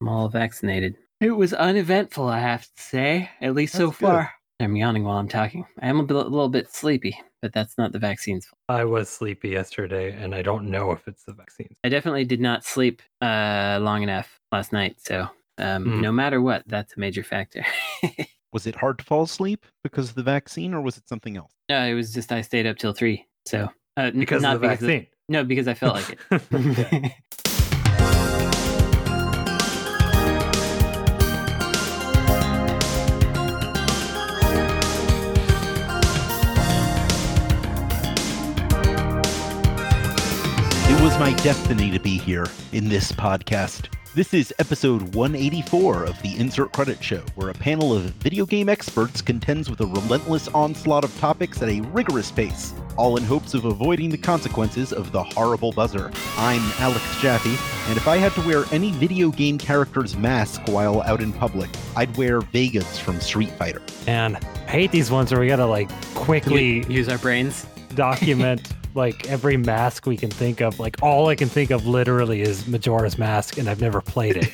I'm all vaccinated. It was uneventful, I have to say, at least so That's good. far. I'm yawning while I'm talking. I am a, bit, a little bit sleepy, but that's not the vaccine's fault. I was sleepy yesterday, and I don't know if it's the vaccines. I definitely did not sleep uh, long enough last night, so um, Hmm. no matter what, that's a major factor. Was it hard to fall asleep because of the vaccine, or was it something else? no, it was just I stayed up till three, so uh, Because not of the because vaccine. no, because I felt like it. my destiny to be here in this podcast. This is episode 184 of the Insert Credit Show, where a panel of video game experts contends with a relentless onslaught of topics at a rigorous pace, all in hopes of avoiding the consequences of the horrible buzzer. I'm Alex Jaffe, and if I had to wear any video game character's mask while out in public, I'd wear Vega's from Street Fighter. And I hate these ones where we gotta like quickly use our brains. document like every mask we can think of. Like all I can think of literally is Majora's Mask, and I've never played it,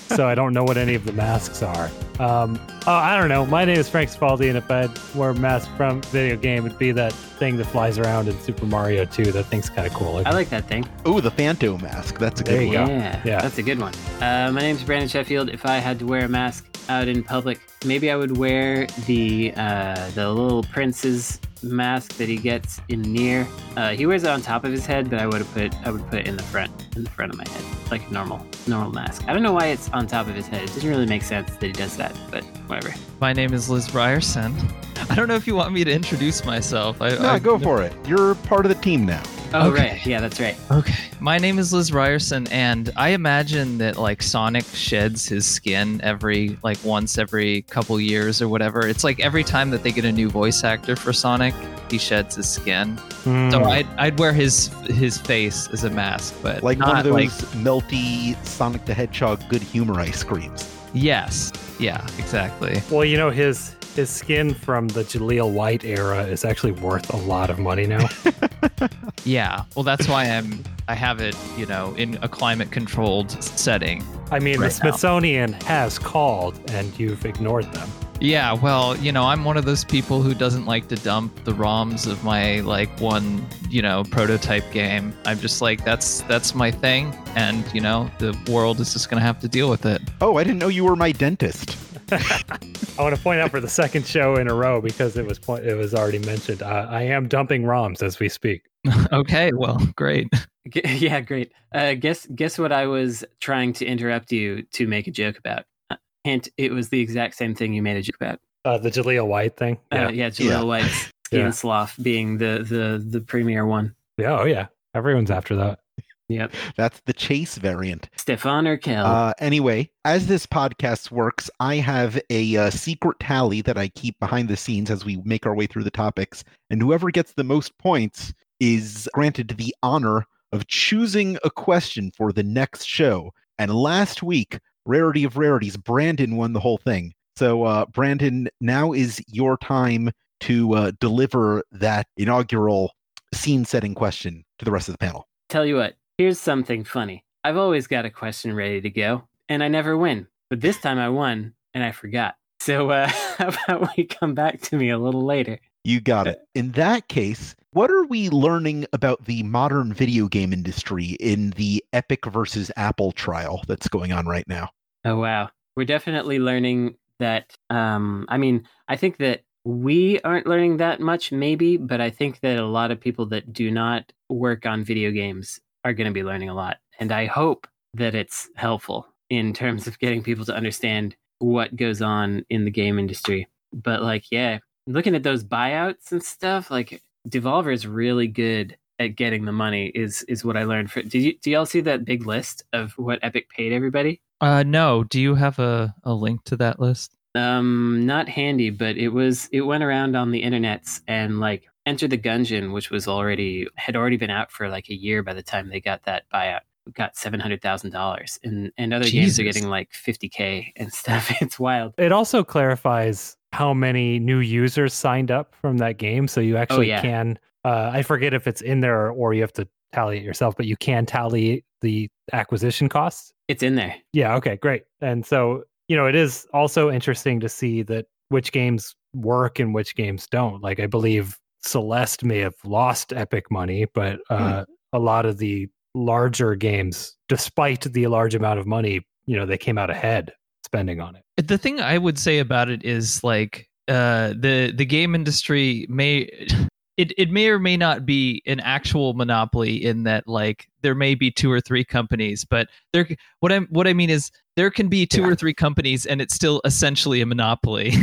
so I don't know what any of the masks are. Um, oh, I don't know. My name is Frank Cifaldi, and if I wore a mask from video game, it'd be that thing that flies around in Super Mario 2. That thing's kind of cool. I like that thing. Oh, the Phanto mask. That's a There good you one. go. Yeah, Yeah. that's a good one. Uh, my name's Brandon Sheffield. If I had to wear a mask out in public, maybe I would wear the uh, the little prince's mask that he gets in NieR. Uh, he wears it on top of his head, but I would have put I would put it in the front in the front of my head, like a normal normal mask. I don't know why it's on top of his head. It doesn't really make sense that he does that, but whatever. My name is Liz Ryerson. I don't know if you want me to introduce myself. I, No, I- go for it. You're part of the team now. Oh Okay. right, yeah, that's right. Okay. My name is Liz Ryerson, and I imagine that like Sonic sheds his skin every like once every couple years or whatever. It's like every time that they get a new voice actor for Sonic, he sheds his skin. Hmm. So I'd, I'd wear his his face as a mask, but Like not one of those like melty Sonic the Hedgehog good humor ice creams. yes, yeah, exactly. Well, you know his his skin from the Jaleel White era is actually worth a lot of money now. Yeah. Well, that's why I'm I have it, you know, in a climate controlled setting. I mean, Right the now. Smithsonian has called, and you've ignored them. Yeah, well, you know, I'm one of those people who doesn't like to dump the ROMs of my like one, you know, prototype game. I'm just like that's that's my thing and, you know, the world is just going to have to deal with it. Oh, I didn't know you were my dentist. I want to point out for the second show in a row because it was po- it was already mentioned. Uh, I am dumping ROMs as we speak. okay, well, great. G- Yeah, great. Uh, guess guess what I was trying to interrupt you to make a joke about. Uh, hint: It was the exact same thing you made a joke about. Uh, the Jaleel White thing. Yeah, Yeah. uh, yeah Jaleel Yeah. White's Skin Yeah. Slough being the the the premier one. yeah. Oh yeah. Everyone's after that. Yep. That's the Chase variant. Stefan Urquelle. Uh, anyway, as this podcast works, I have a uh, secret tally that I keep behind the scenes as we make our way through the topics, and whoever gets the most points is granted the honor of choosing a question for the next show. And last week, rarity of rarities, Brandon won the whole thing. So, uh, Brandon, now is your time to uh, deliver that inaugural scene-setting question to the rest of the panel. Tell you what. Here's something funny. I've always got a question ready to go, and I never win. But this time I won, and I forgot. So uh, how about we come back to me a little later? You got it. In that case, what are we learning about the modern video game industry in the Epic versus Apple trial that's going on right now? Oh wow, we're definitely learning that. Um, I mean, I think that we aren't learning that much, maybe, but I think that a lot of people that do not work on video games are going to be learning a lot, and I hope that it's helpful in terms of getting people to understand what goes on in the game industry. But like, yeah, looking at those buyouts and stuff, like Devolver is really good at getting the money. Is is what I learned. For did you do y'all see that big list of what Epic paid everybody? Uh no, do you have a, a link to that list? Um, not handy, but it was. It went around on the internets and like Enter the Gungeon, which was already had already been out for like a year by the time they got that buyout. Got seven hundred thousand dollars, and and other games are getting like fifty k and stuff. It's wild. It also clarifies how many new users signed up from that game, so you actually yeah. can. Uh, I forget if it's in there or you have to tally it yourself, but you can tally the acquisition costs? It's in there. Yeah, okay, great. And so, you know, it is also interesting to see that which games work and which games don't. Like I believe Celeste may have lost Epic money, but uh, a lot of the larger games, despite the large amount of money, you know, they came out ahead spending on it. The thing I would say about it is like uh, the the game industry may it it may or may not be an actual monopoly in that like there may be two or three companies, but there what I what I mean is there can be two Yeah. or three companies and it's still essentially a monopoly.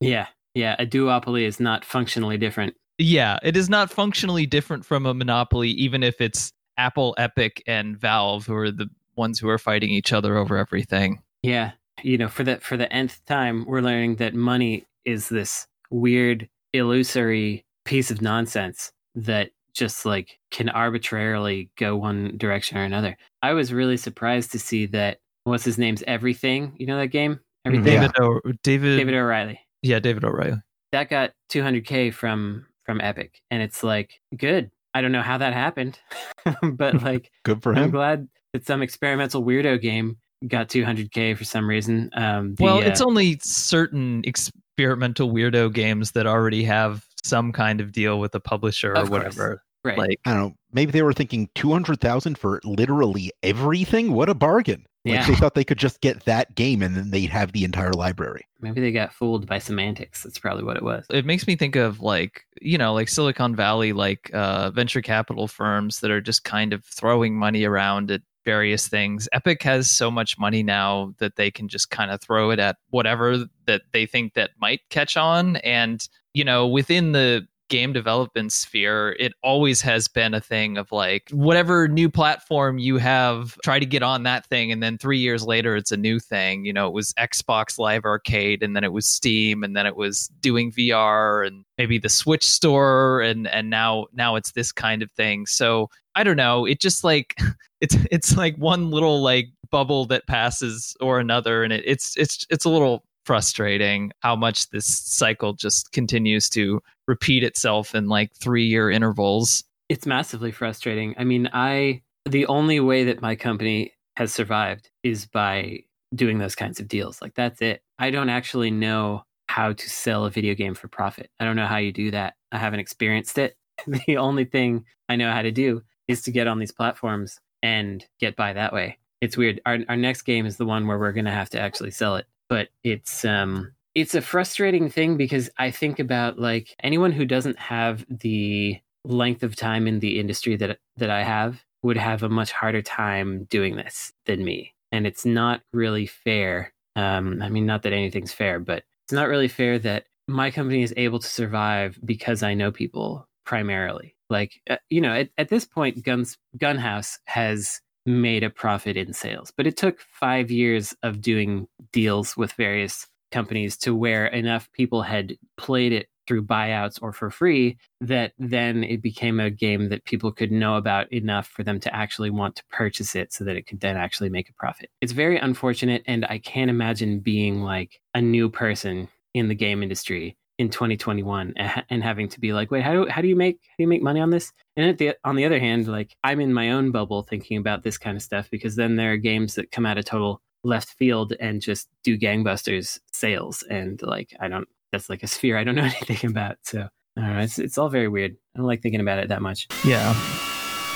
Yeah. Yeah. A duopoly is not functionally different. Yeah, it is not functionally different from a monopoly, even if it's Apple, Epic, and Valve who are the ones who are fighting each other over everything. Yeah. You know, for the for the nth time, we're learning that money is this weird, illusory piece of nonsense that just like can arbitrarily go one direction or another. I was really surprised to see that what's his name's everything. You know that game? Mm-hmm. Everything. Yeah. David, o- David, David O'Reilly. yeah, David O'Reilly. That got 200k from from Epic, and it's like good. I don't know how that happened, but like Good for him. I'm glad that some experimental weirdo game got 200k for some reason. Um, the, well, uh, it's only certain experimental weirdo games that already have some kind of deal with a publisher or Of course. whatever. right. Like, I don't know. Maybe they were thinking two hundred thousand for literally everything. What a bargain! Like Yeah. they thought they could just get that game and then they'd have the entire library. Maybe they got fooled by semantics. That's probably what it was. it makes me think of like you know like silicon valley like uh, venture capital firms that are just kind of throwing money around at various things epic has so much money now that they can just kind of throw it at whatever that they think that might catch on and you know within the game development sphere it always has been a thing of like whatever new platform you have try to get on that thing and then 3 years later it's a new thing. You know it was Xbox Live Arcade and then it was Steam and then it was doing VR and maybe the Switch store and and now now it's this kind of thing. So I don't know it just like it's it's like one little like bubble that passes or another and it, it's it's it's a little frustrating how much this cycle just continues to repeat itself in like 3 year intervals It's massively frustrating. I mean, I the only way that my company has survived is by doing those kinds of deals. Like that's it. I don't actually know how to sell a video game for profit. I don't know how you do that. I haven't experienced it. The only thing I know how to do is to get on these platforms and get by that way. It's weird. Our our next game is the one where we're going to have to actually sell it. But it's um it's a frustrating thing because I think about like anyone who doesn't have the length of time in the industry that that I have would have a much harder time doing this than me. And it's not really fair. Um, I mean, not that anything's fair, but it's not really fair that my company is able to survive because I know people primarily. Like, uh, you know, at, at this point, Guns Gunhouse has made a profit in sales, but it took five years of doing deals with various companies to where enough people had played it through buyouts or for free that then it became a game that people could know about enough for them to actually want to purchase it so that it could then actually make a profit. It's very unfortunate and I can't imagine being like a new person in the game industry in 2021 and having to be like wait how do how do you make how do you make money on this? And at the on the other hand like I'm in my own bubble thinking about this kind of stuff because then there are games that come out of total left field and just do gangbusters sales. And like I don't that's like a sphere I don't know anything about. So I don't know it's it's all very weird. I don't like thinking about it that much. Yeah.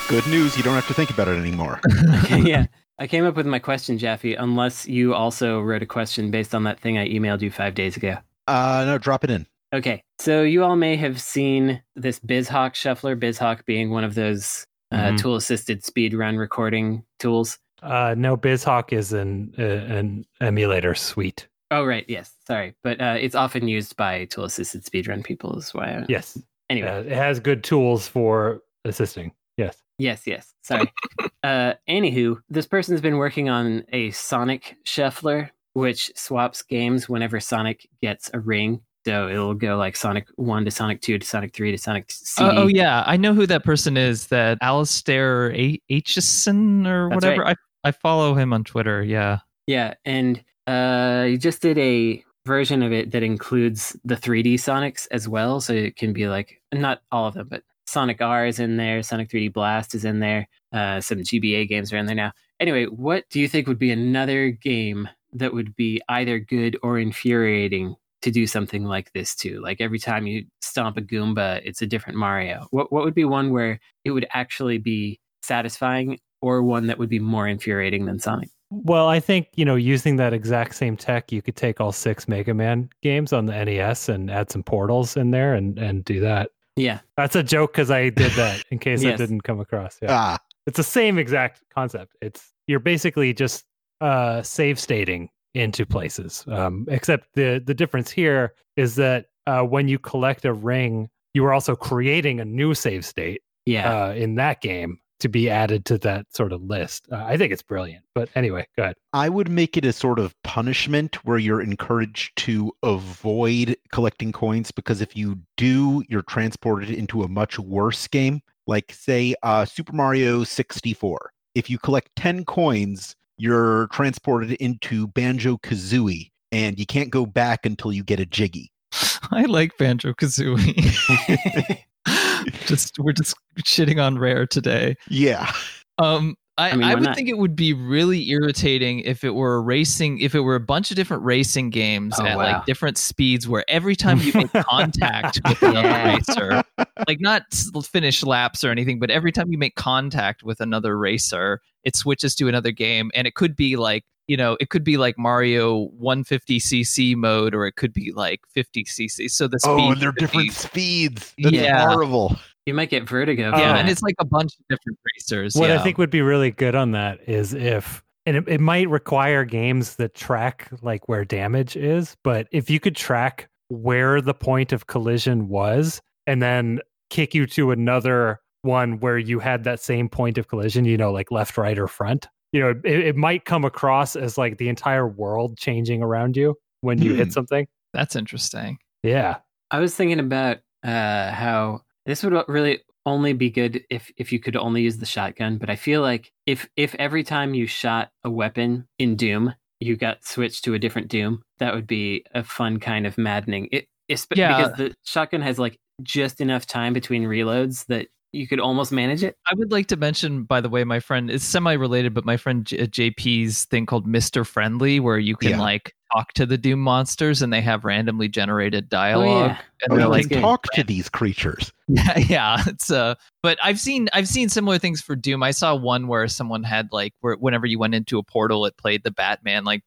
Good news, you don't have to think about it anymore. okay, yeah. I came up with my question Jaffe unless you also wrote a question based on that thing I emailed you 5 days ago. Uh no, drop it in. Okay, so you all may have seen this BizHawk shuffler, BizHawk being one of those uh, Mhm. tool assisted speed run recording tools. Uh, no, BizHawk is an uh, an emulator suite. Oh, right, yes, sorry. But uh, it's often used by tool assisted speedrun people, is why. I, Yes, Anyway, Uh, it has good tools for assisting. Yes. yes, yes, sorry. uh, anywho, this person's been working on a Sonic shuffler, which swaps games whenever Sonic gets a ring. So it'll go like Sonic 1 to Sonic 2 to Sonic 3 to Sonic CD. Oh, oh yeah, I know who that person is. That Alistair A- Aitchison or That's whatever. I I follow him on Twitter. Yeah. Yeah, and uh, you just did a version of it that includes the 3D Sonics as well, so it can be like not all of them, but Sonic R is in there, Sonic 3D Blast is in there. Uh, some GBA games are in there now. Anyway, what do you think would be another game that would be either good or infuriating to do something like this too? Like every time you stomp a Goomba, it's a different Mario. What what would be one where it would actually be satisfying, or one that would be more infuriating than Sonic? Well, I think, you know, using that exact same tech, you could take all six Mega Man games on the NES and add some portals in there and, and do that. Yeah. That's a joke because I did that in case Yes. it didn't come across. Yeah. Ah, It's the same exact concept. It's you're basically just uh save stating into places. Um, except the the difference here is that uh, when you collect a ring, you are also creating a new save state Yeah. uh, in that game to be added to that sort of list. Uh, I think it's brilliant. But anyway, go ahead. I would make it a sort of punishment where you're encouraged to avoid collecting coins because if you do, you're transported into a much worse game. Like, say, uh, Super Mario 64. If you collect 10 coins, you're transported into Banjo Kazooie and you can't go back until you get a Jiggy. I like Banjo Kazooie. just we're just shitting on Rare today. Yeah. Um, I, I mean, I would not? think it would be really irritating if it were a racing, if it were a bunch of different racing games Oh, at wow. like different speeds, where every time you make contact with another Yeah. racer, like not finish laps or anything, but every time you make contact with another racer, it switches to another game, and it could be like you know, it could be like Mario 150cc mode, or it could be like 50cc. So the speed Oh, and they're could be- different speeds. That's Yeah. horrible. You might get vertigo. Yeah, from and it's like a bunch of different racers. What yeah. I think would be really good on that is if, and it, it might require games that track like where damage is, but if you could track where the point of collision was and then kick you to another one where you had that same point of collision, you know, like left, right, or front, you know, it, it might come across as like the entire world changing around you when you Hmm. hit something. That's interesting. Yeah. I was thinking about uh, how this would really only be good if if you could only use the shotgun. But I feel like if if every time you shot a weapon in Doom, you got switched to a different Doom, that would be a fun kind of maddening. It, it's Yeah. because the shotgun has like just enough time between reloads that you could almost manage it. I would like to mention, by the way, my friend it's semi-related, but my friend J- uh, JP's thing called Mister Friendly, where you can Yeah. like talk to the Doom monsters and they have randomly generated dialogue. yeah. And Oh, they're like, good. can talk to these creatures. yeah, yeah, it's uh but I've seen I've seen similar things for Doom. I saw one where someone had like where whenever you went into a portal, it played the Batman like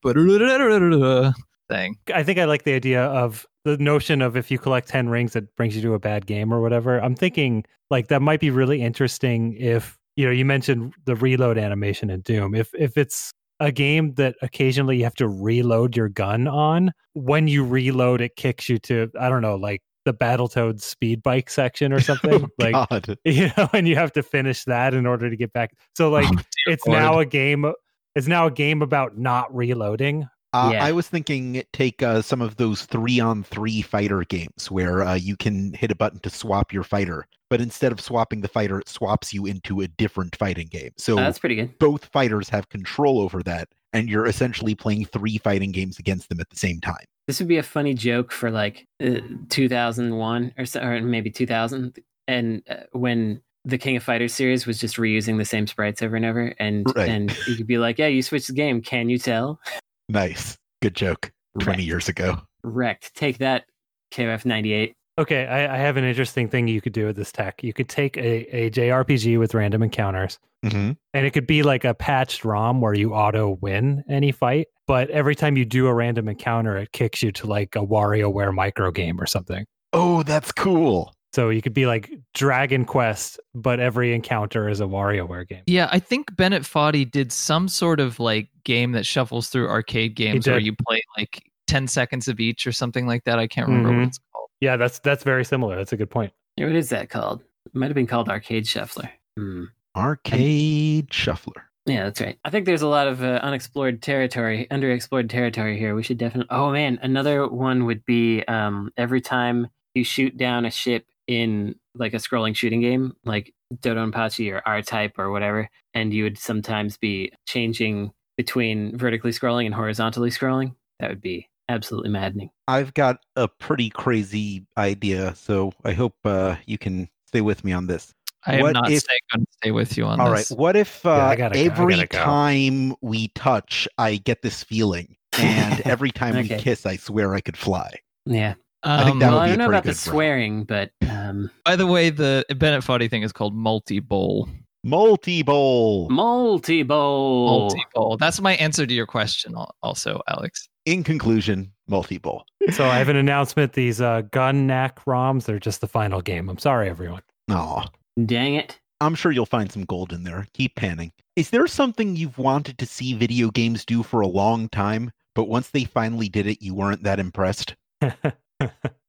thing. I think I like the idea of the notion of if you collect 10 rings, it brings you to a bad game or whatever. I'm thinking like that might be really interesting if, you know, you mentioned the reload animation in Doom. If if it's a game that occasionally you have to reload your gun on, when you reload, it kicks you to, I don't know, like the Battletoads speed bike section or something. Oh, like God. you know, and you have to finish that in order to get back. So like Oh, it's Lord. now a game it's now a game about not reloading. Uh, Yeah. I was thinking take uh, some of those three on three fighter games where uh, you can hit a button to swap your fighter, but instead of swapping the fighter, it swaps you into a different fighting game. So Uh, that's pretty good. both fighters have control over that, and you're essentially playing three fighting games against them at the same time. This would be a funny joke for like uh, 2001 or, so, or maybe 2000, and uh, when the King of Fighters series was just reusing the same sprites over and over, and Right. and you could be like, "Yeah, you switched the game. Can you tell?" Nice. Good joke. 20 Right. years ago. Wrecked. Take that, KF 98. Okay, I, I have an interesting thing you could do with this tech. You could take a, a JRPG with random encounters, hmm and it could be like a patched ROM where you auto win any fight. But every time you do a random encounter, it kicks you to like a WarioWare micro game or something. Oh, that's cool. So you could be like Dragon Quest, but every encounter is a WarioWare game. Yeah, I think Bennett Foddy did some sort of like game that shuffles through arcade games where you play like 10 seconds of each or something like that. I can't remember Mhm. what it's called. Yeah, that's that's very similar. That's a good point. What is that called? It might have been called Arcade Shuffler. Hmm. Arcade Shuffler. Yeah, that's right. I think there's a lot of uh, unexplored territory, underexplored territory here. We should definitely. Oh man, another one would be um, every time you shoot down a ship in like a scrolling shooting game, like Dodonpachi or R Type or whatever, and you would sometimes be changing between vertically scrolling and horizontally scrolling. That would be absolutely maddening. I've got a pretty crazy idea, so I hope uh, you can stay with me on this. I am not if- staying, going to stay with you on All right. this. All right. What if uh, Yeah, I gotta go, every go. time we touch, I get this feeling, and every time Okay. we kiss, I swear I could fly? Yeah. I think Um, that well, would I be a don't know about the good route. swearing, but um, by the way, the Bennett Foddy thing is called Multibowl. Multi bowl. Multibowl. Multi bowl. That's my answer to your question. Also, Alex. In conclusion, Multibowl. So I have an announcement. These uh, Gun-Nac ROMs, they're just the final game. I'm sorry, everyone. Aw. Dang it. I'm sure you'll find some gold in there. Keep panning. Is there something you've wanted to see video games do for a long time, but once they finally did it, you weren't that impressed?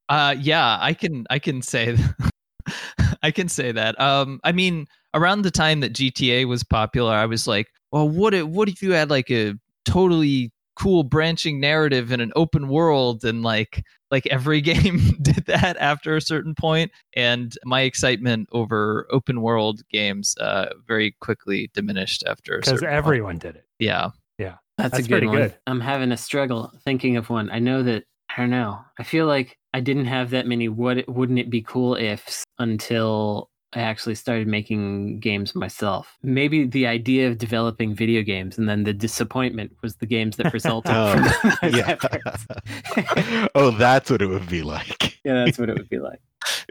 Uh, yeah, I can. I can say. I can say that. Um, I mean, around the time that GTA was popular, I was like, well, what if what if you had like a totally cool branching narrative in an open world and like like every game did that after a certain point and my excitement over open world games uh very quickly diminished after Because certain point. everyone did it. yeah That's, That's a good pretty one. good. I'm having a struggle thinking of one. I know that I don't know. I feel like I didn't have that many what wouldn't it be cool ifs until I actually started making games myself. Maybe the idea of developing video games and then the disappointment was the games that resulted Oh, from those yeah. efforts. oh, that's what it would be like. yeah, that's what it would be like.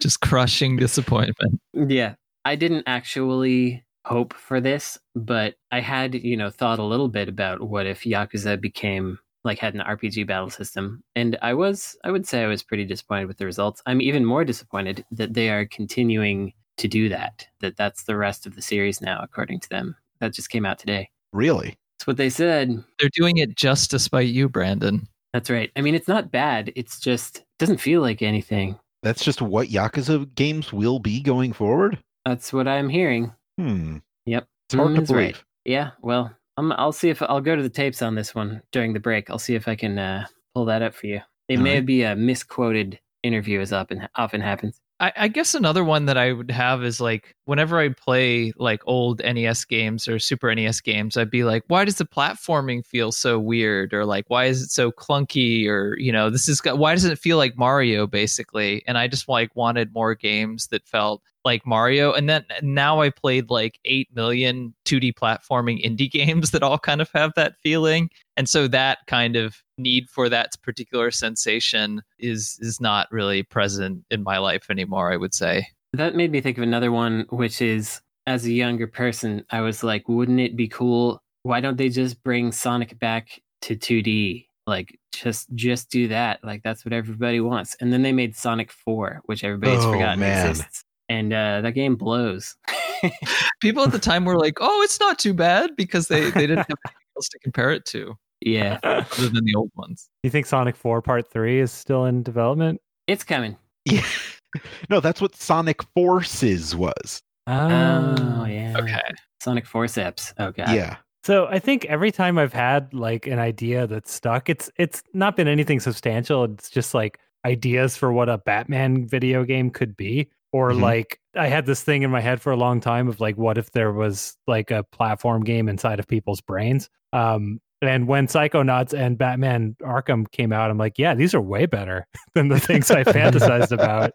just crushing disappointment Yeah. I didn't actually hope for this, but I had, you know, thought a little bit about what if Yakuza became like had an RPG battle system. And I was I would say I was pretty disappointed with the results. I'm even more disappointed that they are continuing to do that. That that's the rest of the series now according to them. That just came out today. Really? That's what they said. they're doing it just to spite you brandon That's right. I mean, it's not bad. It's just it doesn't feel like anything. That's just what Yakuza games will be going forward? That's what I'm hearing. Hmm. Yep. It's hard Mm, to believe. right. Yeah, well, i I'll see if I'll go to the tapes on this one during the break. I'll see if I can uh, pull that up for you. It All may right. be a misquoted interview, as often often happens. I, I guess another one that I would have is like whenever I play like old NES games or Super NES games, I'd be like, why does the platforming feel so weird? Or like, why is it so clunky? Or, you know, this is, why doesn't it feel like Mario basically? And I just like wanted more games that felt like Mario. And then now I played like 8 million 2D platforming indie games that all kind of have that feeling. And so that kind of need for that particular sensation is is not really present in my life anymore, I would say. That made me think of another one, which is as a younger person, I was like, wouldn't it be cool? Why don't they just bring Sonic back to 2D? Like just just do that. Like that's what everybody wants. And then they made Sonic 4, which everybody's Oh, forgotten man. exists. And uh, that game blows. People at the time were like, "Oh, it's not too bad" because they they didn't have anything else to compare it to yeah, other than the old ones. You think Sonic 4 Part 3 is still in development? it's coming. Yeah. no, that's what Sonic Forces was. Oh, yeah. Okay. Sonic Forceps. Oh god. Yeah. So I think every time I've had like an idea that's stuck, it's it's not been anything substantial. It's just like ideas for what a Batman video game could be. Or Mhm. like I had this thing in my head for a long time of like what if there was like a platform game inside of people's brains. Um and when Psychonauts and Batman Arkham came out, I'm like, yeah, these are way better than the things I fantasized about.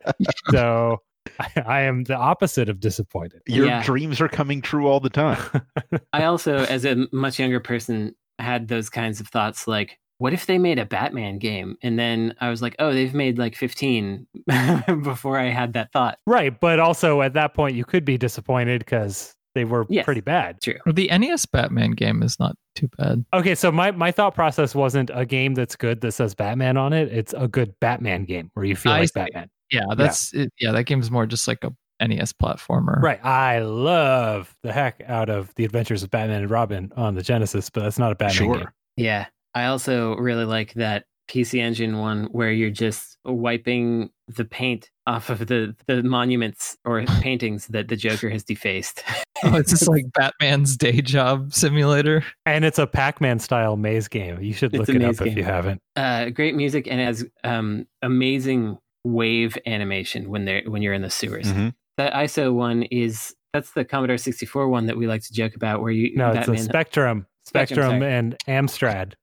So I, I am the opposite of disappointed. Your Yeah. dreams are coming true all the time. I also, as a much younger person, had those kinds of thoughts like, what if they made a Batman game? And then I was like, oh, they've made like 15 before I had that thought. Right, but also at that point you could be disappointed because they were Yes. pretty bad. True. The NES Batman game is not too bad. Okay, so my, my thought process wasn't a game that's good that says Batman on it. It's a good Batman game where you feel I like see. Batman. Yeah, that's it, yeah. That game's more just like a NES platformer. Right. I love the heck out of the Adventures of Batman and Robin on the Genesis, but that's not a Batman sure. game. Yeah. I also really like that PC Engine one where you're just wiping the paint off of the, the monuments or paintings that the Joker has defaced. Oh, it's just like Batman's day job simulator. And it's a Pac-Man style maze game. You should look it up maze if you haven't. uh, great music and it has um, amazing wave animation when they're when you're in the sewers. Mhm. That ISO one is that's the Commodore 64 one that we like to joke about where you No, it's a Spectrum. Spectrum, Spectrum and Amstrad.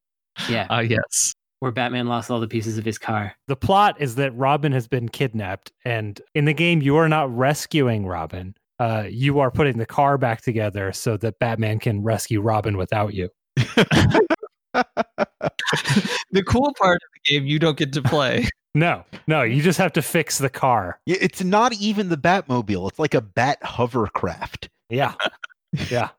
Yeah Uh yes. where Batman lost all the pieces of his car. The plot is that Robin has been kidnapped, and in the game, you are not rescuing Robin. uh, you are putting the car back together so that Batman can rescue Robin without you. the cool part of the game you don't get to play. No, no, you just have to fix the car. It's not even the Batmobile. It's like a Bat hovercraft. Yeah, yeah.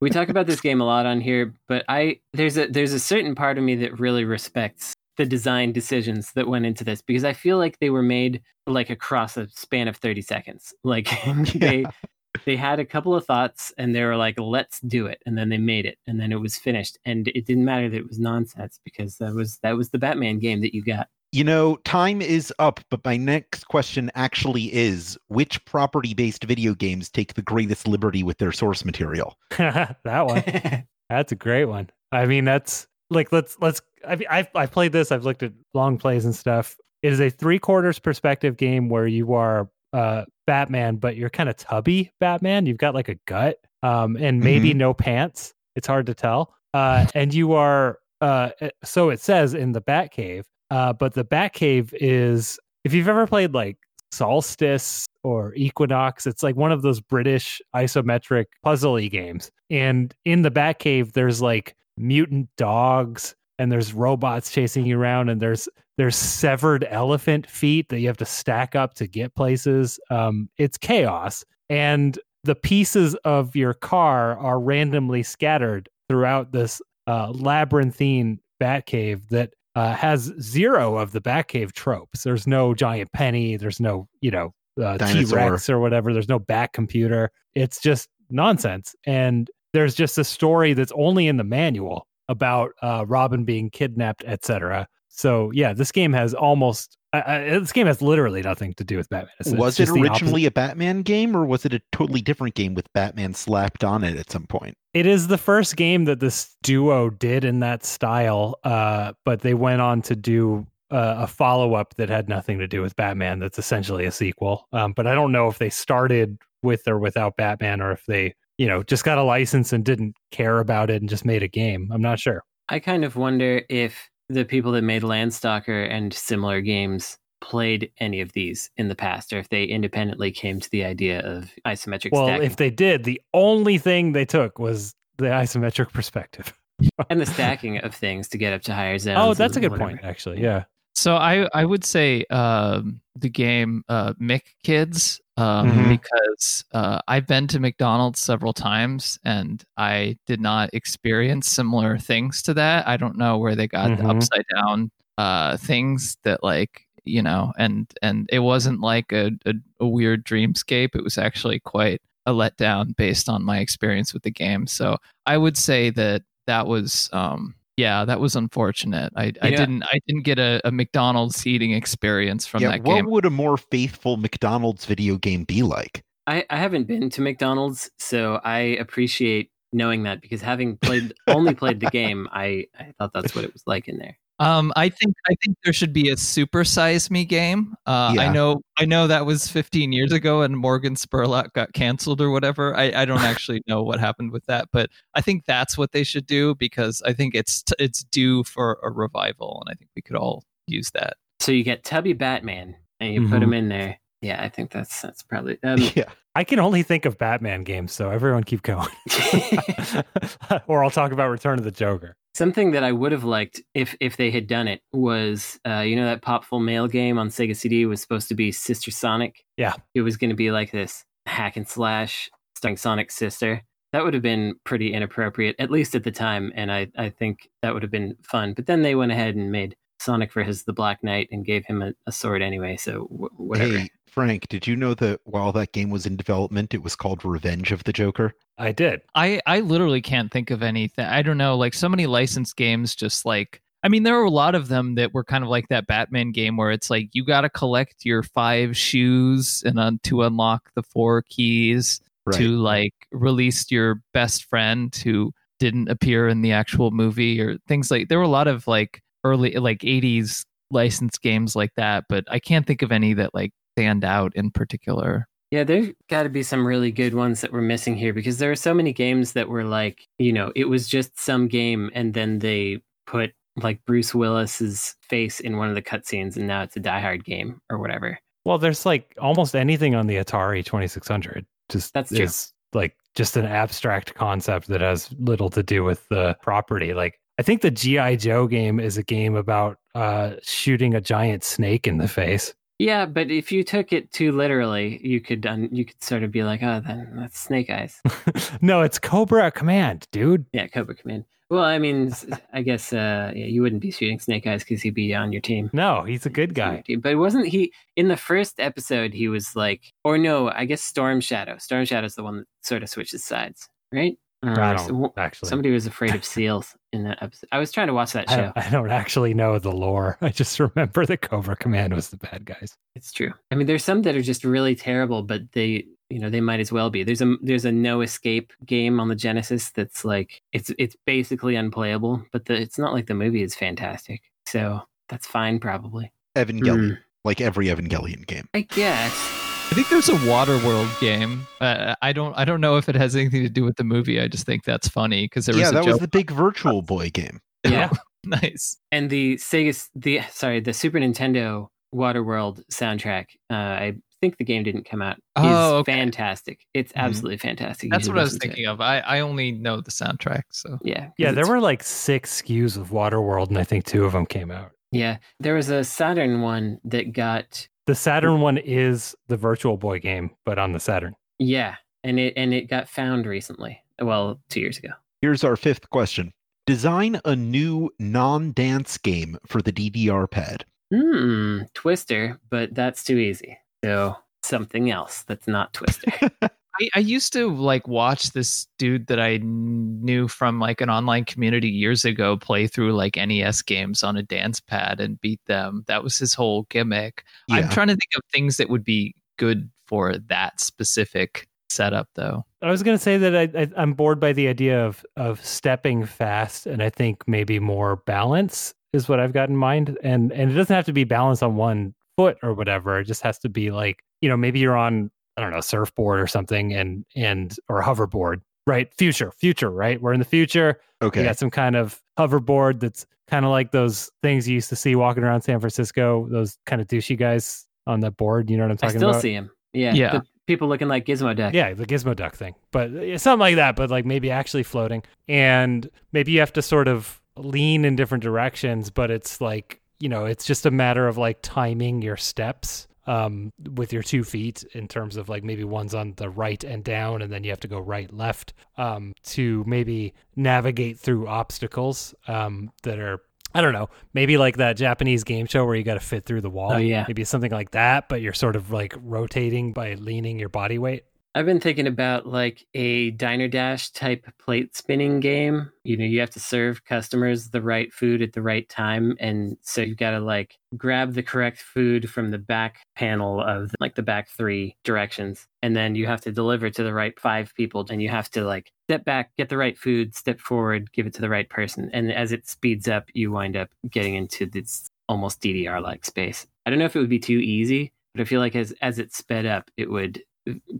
We talk about this game a lot on here, but I there's a there's a certain part of me that really respects the design decisions that went into this because I feel like they were made like across a span of 30 seconds. Like they they had a couple of thoughts and they were like, let's do it. And then they made it and then it was finished. And it didn't matter that it was nonsense because that was that was the Batman game that you got. You know, time is up, but my next question actually is which property based video games take the greatest liberty with their source material? that one. That's a great one. I mean, that's like let's let's. I mean, I've I've played this. I've looked at long plays and stuff. It is a three quarters perspective game where you are uh Batman, but you're kind of tubby Batman. You've got like a gut, um, and maybe no pants. It's hard to tell. Uh, and you are uh, eh, so it says in the Batcave. Uh, but the Batcave is if you've ever played like Solstice or Equinox, it's like one of those British isometric puzzly games. And in the Batcave, there's like mutant dogs and there's robots chasing you around and there's there's severed elephant feet that you have to stack up to get places. Um, it's chaos, and the pieces of your car are randomly scattered throughout this uh, labyrinthine Batcave that uh, has zero of the Batcave tropes. There's no giant penny. There's no you know uh, T Rex or whatever. There's no Bat computer. It's just nonsense. And there's just a story that's only in the manual about uh, Robin being kidnapped, etc. So yeah, this game has almost uh, uh, this game has literally nothing to do with Batman. It's- it's was it originally a Batman game or was it a totally different game with Batman slapped on it at some point? It is the first game that this duo did in that style, uh, but they went on to do uh, a follow up that had nothing to do with Batman. That's essentially a sequel. Um, but I don't know if they started with or without Batman, or if they, you know, just got a license and didn't care about it and just made a game. I'm not sure. I kind of wonder if the people that made Landstalker and similar games played any of these in the past or if they independently came to the idea of isometric Well, stacking. if they did, the only thing they took was the isometric perspective. and the stacking of things to get up to higher zones. Oh, that's a good whatever. point, actually. Yeah. So I I would say um, the game uh, Mick Kids um, Mhm. because uh, I've been to McDonald's several times and I did not experience similar things to that. I don't know where they got the Mhm. upside down uh, things that like you know and and it wasn't like a, a, a weird dreamscape. It was actually quite a letdown based on my experience with the game. So I would say that that was um, yeah, that was unfortunate. I, I Yeah. didn't I didn't get a, a McDonald's eating experience from yeah, that what game. What would a more faithful McDonald's video game be like? I, I haven't been to McDonald's, so I appreciate knowing that because having played only played the game, I, I thought that's what it was like in there. Um, I think I think there should be a super size me game. Uh, I know I know that was 15 years ago, and Morgan Spurlock got canceled or whatever. I, I don't actually know what happened with that, but I think that's what they should do because I think it's t- it's due for a revival, and I think we could all use that. So you get Tubby Batman and you Mm-hmm. put him in there. Yeah, I think that's that's probably um, yeah. I can only think of Batman games, so everyone keep going. or I'll talk about Return of the Joker. Something that I would have liked if if they had done it was uh, you know that Popful Mail game on Sega CD was supposed to be Sister Sonic. Yeah. it was going to be like this hack and slash starring Sonic's sister. That would have been pretty inappropriate, at least at the time, and I I think that would have been fun. But then they went ahead and made Sonic for his the Black Knight and gave him a, a sword anyway. So w- whatever. Hey, Frank, did you know that while that game was in development, it was called Revenge of the Joker? I did. I I literally can't think of anything. I don't know, like so many licensed games just like I mean there were a lot of them that were kind of like that Batman game where it's like you got to collect your five shoes and un- to unlock the four keys to like release your best friend who didn't appear in the actual movie or things like there were a lot of like early like 80s licensed games like that, but I can't think of any that like stand out in particular. Yeah, there's got to be some really good ones that we're missing here because there are so many games that were like, you know, it was just some game and then they put like Bruce Willis's face in one of the cutscenes and now it's a Die Hard game or whatever. Well, there's like almost anything on the Atari 2600. just That's true. is like just an abstract concept that has little to do with the property. Like I think the GI Joe game is a game about uh, shooting a giant snake in the face. Yeah, but if you took it too literally, you could un- you could sort of be like, oh, then that's Snake Eyes. no, it's Cobra Command, dude. Yeah, Cobra Command. Well, I mean, I guess uh, yeah, you wouldn't be shooting Snake Eyes because he'd be on your team. No, he's a good guy. But wasn't he in the first episode? He was like, or no, I guess Storm Shadow. Storm Shadow's the one that sort of switches sides, right? Or I don't actually. Somebody was afraid of seals in that episode. I was trying to watch that show. don't, I don't actually know the lore. I just remember the Cobra Command was the bad guys. It's true. I mean, there's some that are just really terrible, but they, you know, they might as well be. There's a there's a no escape game on the Genesis that's like it's it's basically unplayable, but the it's not like the movie is fantastic. So that's fine, probably. Evangelion, Hmm. like every Evangelion game. I guess. I think there's a Waterworld game. Uh, I don't. I don't know if it has anything to do with the movie. I just think that's funny because there was yeah, that joke. was the big Virtual Boy game. Yeah. nice. and the Sega, the sorry, the Super Nintendo Waterworld soundtrack. Uh, I think the game didn't come out. Is Oh, okay. fantastic. It's Mhm. absolutely fantastic. You That's what I was listen to it. thinking of. I, I only know the soundtrack. So Yeah. 'cause Yeah, there were like six SKUs of Waterworld, and I think two of them came out. Yeah, there was a Saturn one that got The Saturn one is the Virtual Boy game, but on the Saturn. Yeah, and it and it got found recently. Well, two years ago. Here's our fifth question. Design a new non-dance game for the DDR pad. Hmm, Twister, but that's too easy. So something else that's not Twister. I, I used to like watch this dude that I knew from like an online community years ago play through like NES games on a dance pad and beat them. That was his whole gimmick. I'm trying to think of things that would be good for that specific setup, though. I was going to say that I, I, I'm bored by the idea of of stepping fast, and I think maybe more balance is what I've got in mind. And and it doesn't have to be balance on one foot or whatever. It just has to be like you know maybe you're on I don't know surfboard or something, and and or hoverboard. Right, future, future, right? We're in the future. Okay. We got some kind of hoverboard that's kind of like those things you used to see walking around San Francisco. Those kind of douchey guys on that board. You know what I'm talking? I still about? see him. Yeah. Yeah. the people looking like Gizmo Duck. Yeah, the Gizmo Duck thing, but something like that. But like maybe actually floating, and maybe you have to sort of lean in different directions. But it's like you know, it's just a matter of like timing your steps um, with your two feet in terms of like maybe one's on the right and down, and then you have to go right left um, to maybe navigate through obstacles um, that are. I don't know. Maybe like that Japanese game show where you got to fit through the wall. Oh, yeah. Maybe something like that, but you're sort of like rotating by leaning your body weight. I've been thinking about like a diner dash type plate spinning game. You know, you have to serve customers the right food at the right time. And so you've got to like grab the correct food from the back panel of like the back three directions. And then you have to deliver to the right five people. And you have to like step back, get the right food, step forward, give it to the right person. And as it speeds up, you wind up getting into this almost DDR like space. I don't know if it would be too easy, but I feel like as as it sped up, it would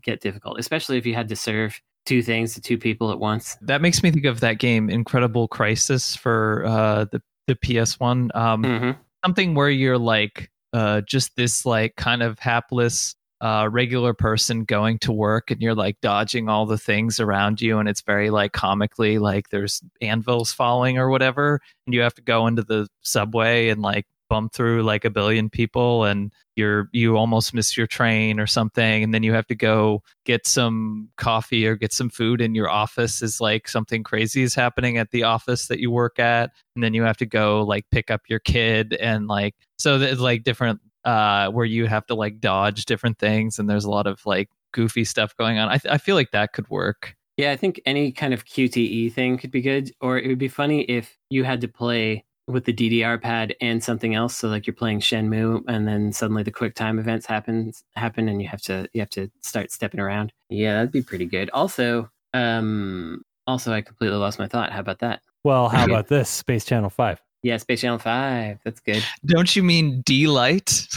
get difficult, especially if you had to serve two things to two people at once. That makes me think of that game, Incredible Crisis, for uh, the the PS One. Um, Mm-hmm. something where you're like uh, just this like kind of hapless uh, regular person going to work and you're like dodging all the things around you and it's very like comically like there's anvils falling or whatever and you have to go into the subway and like bump through like a billion people and you're you almost miss your train or something and then you have to go get some coffee or get some food in your office is like something crazy is happening at the office that you work at and then you have to go like pick up your kid and like so there's like different uh where you have to like dodge different things and there's a lot of like goofy stuff going on i, th- I feel like that could work Yeah, I think any kind of QTE thing could be good. Or it would be funny if you had to play with the DDR pad and something else. So like you're playing Shenmue, and then suddenly the quick time events happen happen, and you have to you have to start stepping around. Yeah, that'd be pretty good. Also, um, also I completely lost my thought. How about that? Well, how about this? Space Channel 5. Yeah, Space Channel Five. That's good. don't you mean Deee-Lite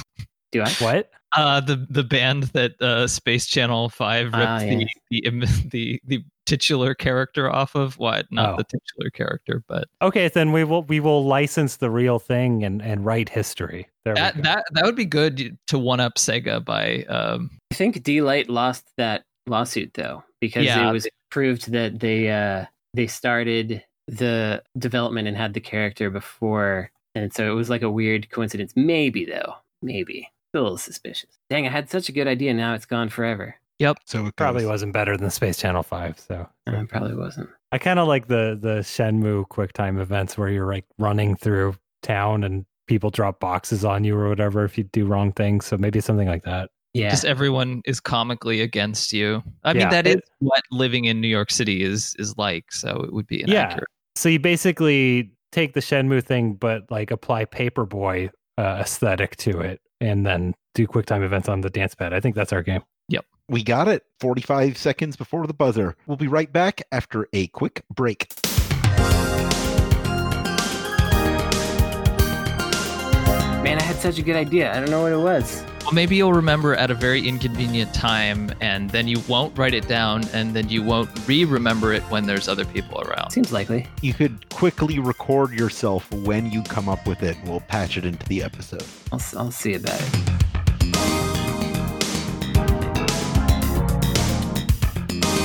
Do I? What? uh the the band that uh space channel 5 ripped Ah, the, the the the titular character off of what not Oh. the titular character but Okay, then we will we will license the real thing and and write history. There that that that would be good to one up sega by um I think Deee-Lite lost that lawsuit though, because Yeah. it was proved that they uh, they started the development and had the character before, and so it was like a weird coincidence. Maybe though, maybe Still a little suspicious. Dang, I had such a good idea. Now it's gone forever. So it Probably goes. wasn't better than Space Channel 5. So it probably wasn't. I kind of like the the Shenmue QuickTime events where you're like running through town and people drop boxes on you or whatever if you do wrong things. So maybe something like that. Yeah. Just everyone is comically against you. I mean, Yeah, that is what living in New York City is is like. So it would be Yeah. inaccurate. So you basically take the Shenmue thing, but like apply Paperboy uh, aesthetic to it, and then do QuickTime events on the dance pad. I think that's our game. We got it. 45 seconds before the buzzer. We'll be right back after a quick break. Man, I had such a good idea. I don't know what it was. Well, maybe you'll remember at a very inconvenient time, and then you won't write it down, and then you won't re-remember it when there's other people around. Seems likely. You could quickly record yourself when you come up with it. And we'll patch it into the episode. I'll, s- I'll see about it.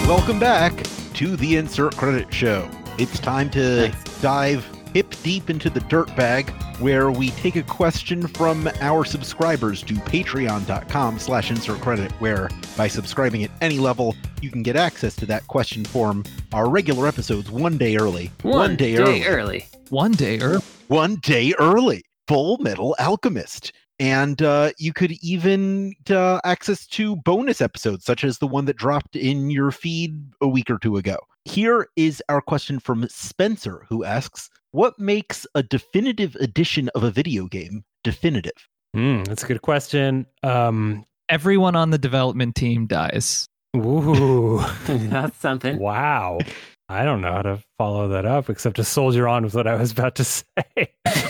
Welcome back to the Insert Credit Show. It's time to Thanks. dive hip deep into the dirt bag where we take a question from our subscribers to patreon.com slash insert credit where by subscribing at any level you can get access to that question form our regular episodes one day early One, day, day early early. One day, or one day early. Full Metal Alchemist. And uh, you could even uh, access to bonus episodes, such as the one that dropped in your feed a week or two ago. Here is our question from Spencer, who asks What makes a definitive edition of a video game definitive? Hmm, that's a good question. Um, everyone on the development team dies. ooh, That's something. wow. I don't know how to follow that up except to soldier on with what I was about to say,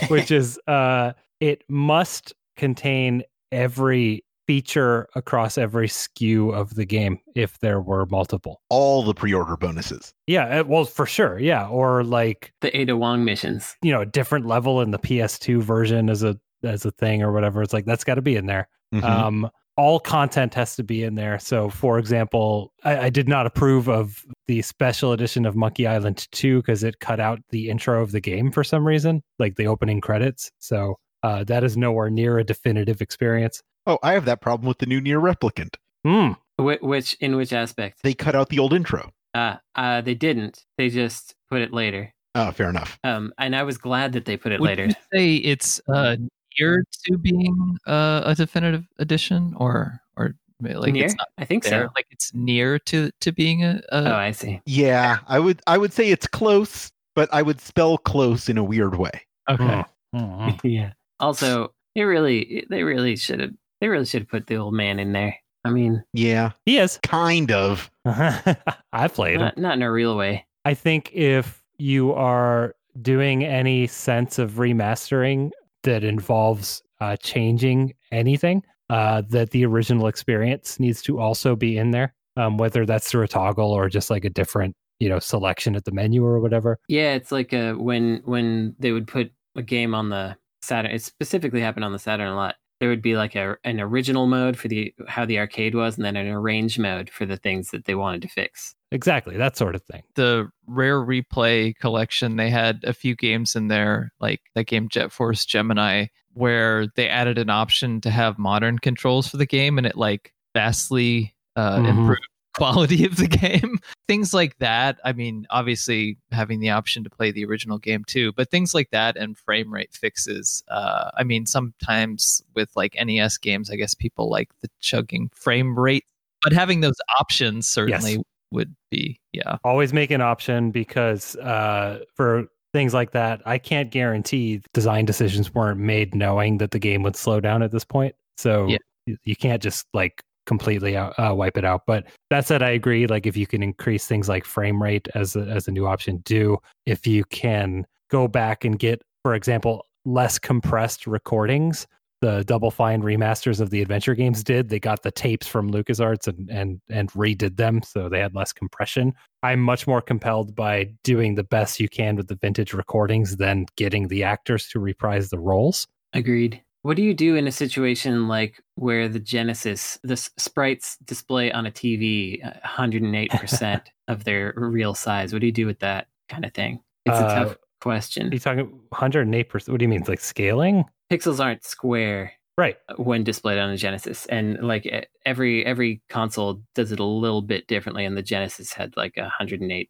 which is uh, it must contain every feature across every SKU of the game if there were multiple. All the pre order bonuses. Yeah, uh, well, for sure. Yeah, or like The Ada Wong missions. you know, a different level in the PS2 version as a as a thing or whatever. It's like that's got to be in there. Mhm. Um, all content has to be in there. So, for example, I, I did not approve of the special edition of Monkey Island 2 because it cut out the intro of the game for some reason, like the opening credits. So, uh, that is nowhere near a definitive experience. oh, I have that problem with the new NieR Replicant. Hmm. Wh- which in which aspect? They cut out the old intro. Uh, uh, they didn't. They just put it later. Oh, fair enough. Um, and I was glad that they put it Would later. you say it's uh, near to being uh, a definitive edition, or or like Near? it's not I think there? so. Like it's near to to being a, a Oh, I see. Yeah, I would I would say it's close, but I would spell close in a weird way. okay. Hmm. yeah. Also, it really, they really should have, they really should have put the old man in there. I mean, Yeah, He is. kind of. I played him. not, not in a real way. I think if you are doing any sense of remastering that involves uh, changing anything, uh, that the original experience needs to also be in there, um, whether that's through a toggle or just like a different, you know, selection at the menu or whatever. Yeah, it's like uh, when when they would put a game on the Saturn. It specifically happened on the Saturn a lot. There would be like a an original mode for the how the arcade was, and then an arrange mode for the things that they wanted to fix. Exactly, that sort of thing. the rare replay collection they had a few games in there like that game jet force gemini where they added an option to have modern controls for the game and it like vastly uh, Mhm. improved quality of the game things like that i mean obviously having the option to play the original game too but things like that and frame rate fixes uh, i mean sometimes with like nes games i guess people like the chugging frame rate but having those options certainly would be yeah Always make an option because uh, for things like that, I can't guarantee design decisions weren't made knowing that the game would slow down at this point. So Yeah. you can't just like completely out, uh, wipe it out. But that said, I agree. Like if you can increase things like frame rate as a, as a new option, do if you can go back and get, for example, less compressed recordings. The Double Fine remasters of the adventure games did. They got the tapes from LucasArts and and and redid them, so they had less compression. I'm much more compelled by doing the best you can with the vintage recordings than getting the actors to reprise the roles. Agreed. What do you do in a situation like where the Genesis, the sprites display on a TV 108% of their real size? What do you do with that kind of thing? It's a Uh, tough question. You talking 108%? What do you mean? Like scaling? Pixels aren't square Right. when displayed on a Genesis, and like every every console does it a little bit differently. And the Genesis had like a 108%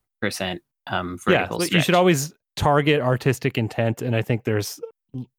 um, Yeah. vertical but You should always target artistic intent. And I think there's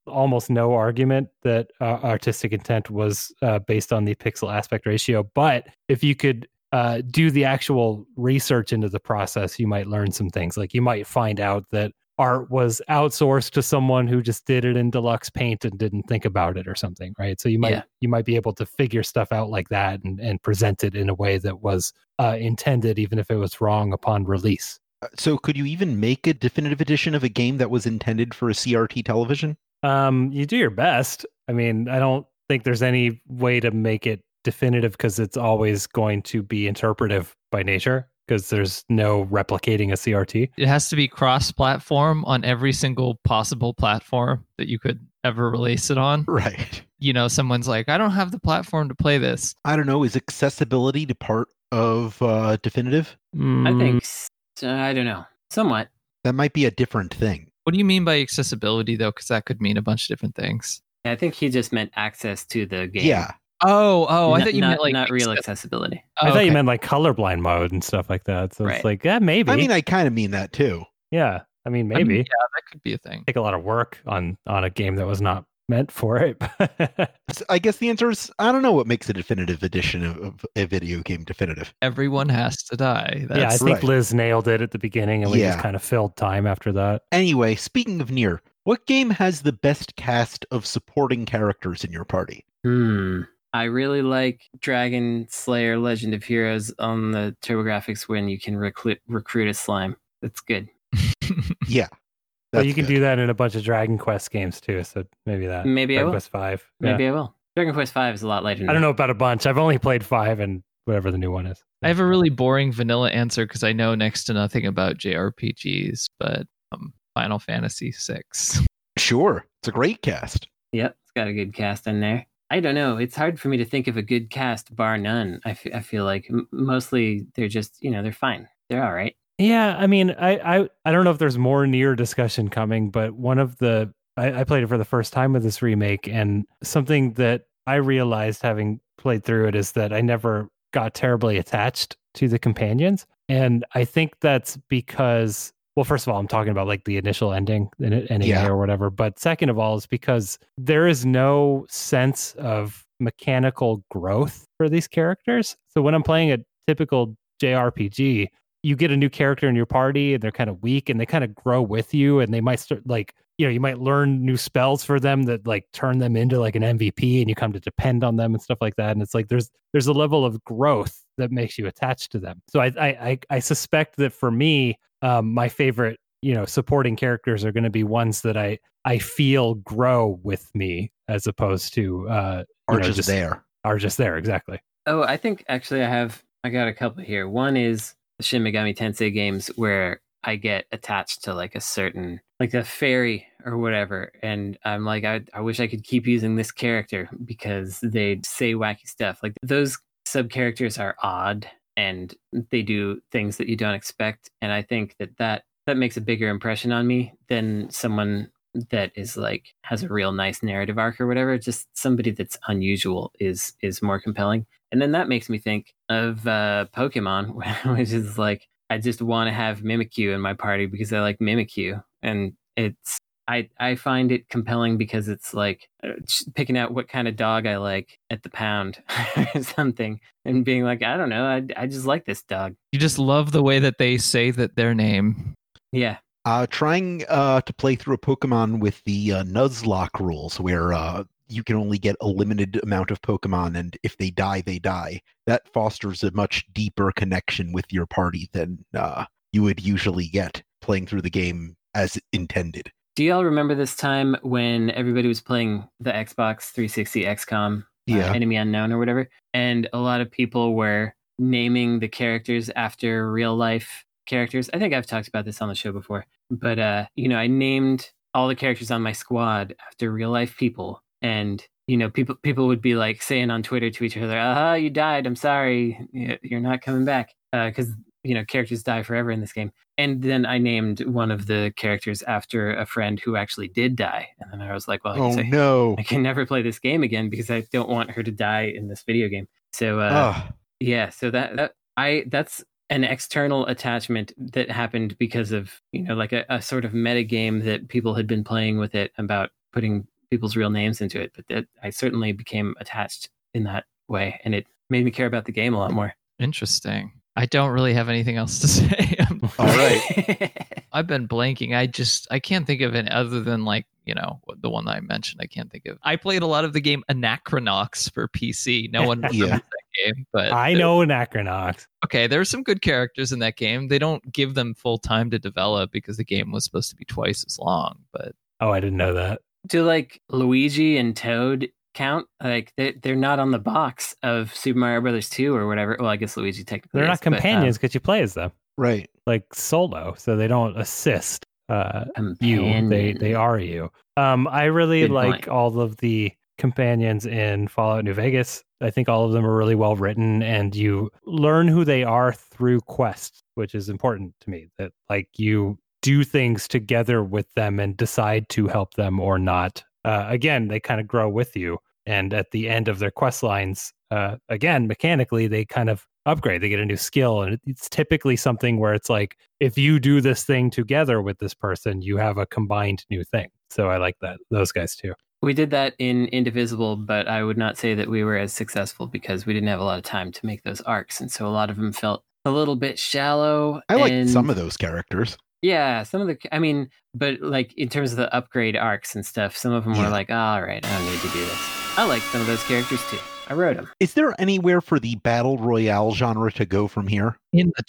almost no argument that uh, artistic intent was uh, based on the pixel aspect ratio. But if you could uh, do the actual research into the process, you might learn some things. Like you might find out that art was outsourced to someone who just did it in deluxe paint and didn't think about it or something right so you might Yeah. you might be able to figure stuff out like that and, and present it in a way that was uh, intended even if it was wrong upon release Uh, So, could you even make a definitive edition of a game that was intended for a CRT television? Um you do your best i mean i don't think there's any way to make it definitive because it's always going to be interpretive by nature because there's no replicating a crt It has to be cross-platform on every single possible platform that you could ever release it on. Right. You know, someone's like, I don't have the platform to play this. I don't know. Is accessibility to part of uh, definitive? I Mm, think I don't know, somewhat. That might be a different thing. What do you mean by accessibility, though? Because that could mean a bunch of different things. I think he just meant access to the game. Yeah. Oh, oh, I Not- thought you not, meant like not real access- accessibility. Oh, I Oh, thought you meant like colorblind mode and stuff like that. So Right. it's like, yeah, maybe. I mean, I kind of mean that too. yeah, I mean, I maybe mean, yeah, that could be a thing. take a lot of work on on a game that was not meant for it. I guess the answer is I don't know what makes a definitive edition of, of a video game definitive. Everyone has to die. That's, yeah, I think right. Liz nailed it at the beginning, and we just kind of filled time after that. Anyway, speaking of NieR, what game has the best cast of supporting characters in your party? Hmm. I really like Dragon Slayer Legend of Heroes on the TurboGrafx when you can recruit recruit a slime. That's good. Yeah. But that's you can good. do that in a bunch of Dragon Quest games too. So maybe that. Maybe I will. Quest Five. Maybe Yeah. I will. Dragon Quest Five is a lot later. I don't know about a bunch. I've only played five and whatever the new one is. I have a really boring vanilla answer because I know next to nothing about JRPGs, but um, Final Fantasy Six. Sure. It's a great cast. Yep, it's got a good cast in there. I don't know. It's hard for me to think of a good cast, bar none. I I feel like M- mostly they're just you know they're fine. They're all right. Yeah, I mean, I, I I don't know if there's more NieR discussion coming, but one of the I, I played it for the first time with this remake, and something that I realized having played through it is that I never got terribly attached to the companions, and I think that's because well, first of all, I'm talking about like the initial ending, NEA Yeah. or whatever, but second of all, is because there is no sense of mechanical growth for these characters. So when I'm playing a typical JRPG, you get a new character in your party and they're kind of weak and they kind of grow with you and they might start like you know you might learn new spells for them that like turn them into like an mvp and you come to depend on them and stuff like that and it's like there's there's a level of growth that makes you attached to them so i i i, I suspect that for me um my favorite you know supporting characters are going to be ones that i i feel grow with me as opposed to uh Are know, just there. are just there exactly Oh, I think actually I have I got a couple here. One is the Shin Megami Tensei games where I get attached to like a certain like a fairy or whatever, and I'm like I I wish I could keep using this character because they say wacky stuff. Like those sub characters are odd and they do things that you don't expect, and I think that that that makes a bigger impression on me than someone that is like has a real nice narrative arc or whatever. Just somebody that's unusual is is more compelling. And then that makes me think of uh, Pokemon, which is like I just want to have Mimikyu in my party because I like Mimikyu, and it's I I find it compelling because it's like uh, picking out what kind of dog I like at the pound or something, and being like I don't know, I I just like this dog. You just love the way that they say that their name. Yeah, Uh, trying uh, to play through a Pokemon with the uh, Nuzlocke rules, where uh, you can only get a limited amount of Pokemon, and if they die, they die. That fosters a much deeper connection with your party than uh, you would usually get playing through the game as intended. Do y'all remember this time when everybody was playing the Xbox 360 XCOM, uh, Enemy Unknown or whatever, and a lot of people were naming the characters after real life characters? I think I've talked about this on the show before, but uh, you know, I named all the characters on my squad after real life people, and you know people people would be like saying on Twitter to each other, "Ah, you died. I'm sorry. You're not coming back." Because you know characters die forever in this game. And then I named one of the characters after a friend who actually did die, and then I was like, "Well, I, Oh can say, no. I can never play this game again because I don't want her to die in this video game." So uh, Ugh. yeah, so that, that I that's an external attachment that happened because of you know like a, a sort of meta game that people had been playing with it about putting people's real names into it. But that I certainly became attached in that way, and it made me care about the game a lot more. Interesting. I don't really have anything else to say. I'm- All right. I've been blanking. I just I can't think of it other than like you know the one that I mentioned. I can't think of. I played a lot of the game Anachronox for PC. No one Yeah. That game, but I know Anachronox. Okay, there's some good characters in that game. They don't give them full time to develop because the game was supposed to be twice as long. But Oh, I didn't know that. Do like Luigi and Toad count? Like they they're not on the box of Super Mario Brothers two or whatever. Well, I guess Luigi technically They're is, not but, um, companions because you play as them, Right. like solo, so they don't assist uh, um, you. They they are you. Um, I really Good like point. all of the companions in Fallout New Vegas. I think all of them are really well written, and you learn who they are through quests, which is important to me. That like you do things together with them and decide to help them or not. Uh, again, they kind of grow with you, and at the end of their quest lines, uh, again mechanically, they kind of upgrade. They get a new skill, and it's typically something where it's like if you do this thing together with this person, you have a combined new thing. So I like that those guys too. We did that in Indivisible, but I would not say that we were as successful because we didn't have a lot of time to make those arcs, and so a lot of them felt a little bit shallow. I like some of those characters. Yeah, some of the. I mean, but like in terms of the upgrade arcs and stuff, some of them Yeah. were like, all right, I don't need to do this. I like some of those characters too. I wrote them. Is there anywhere for the battle royale genre to go from here? in the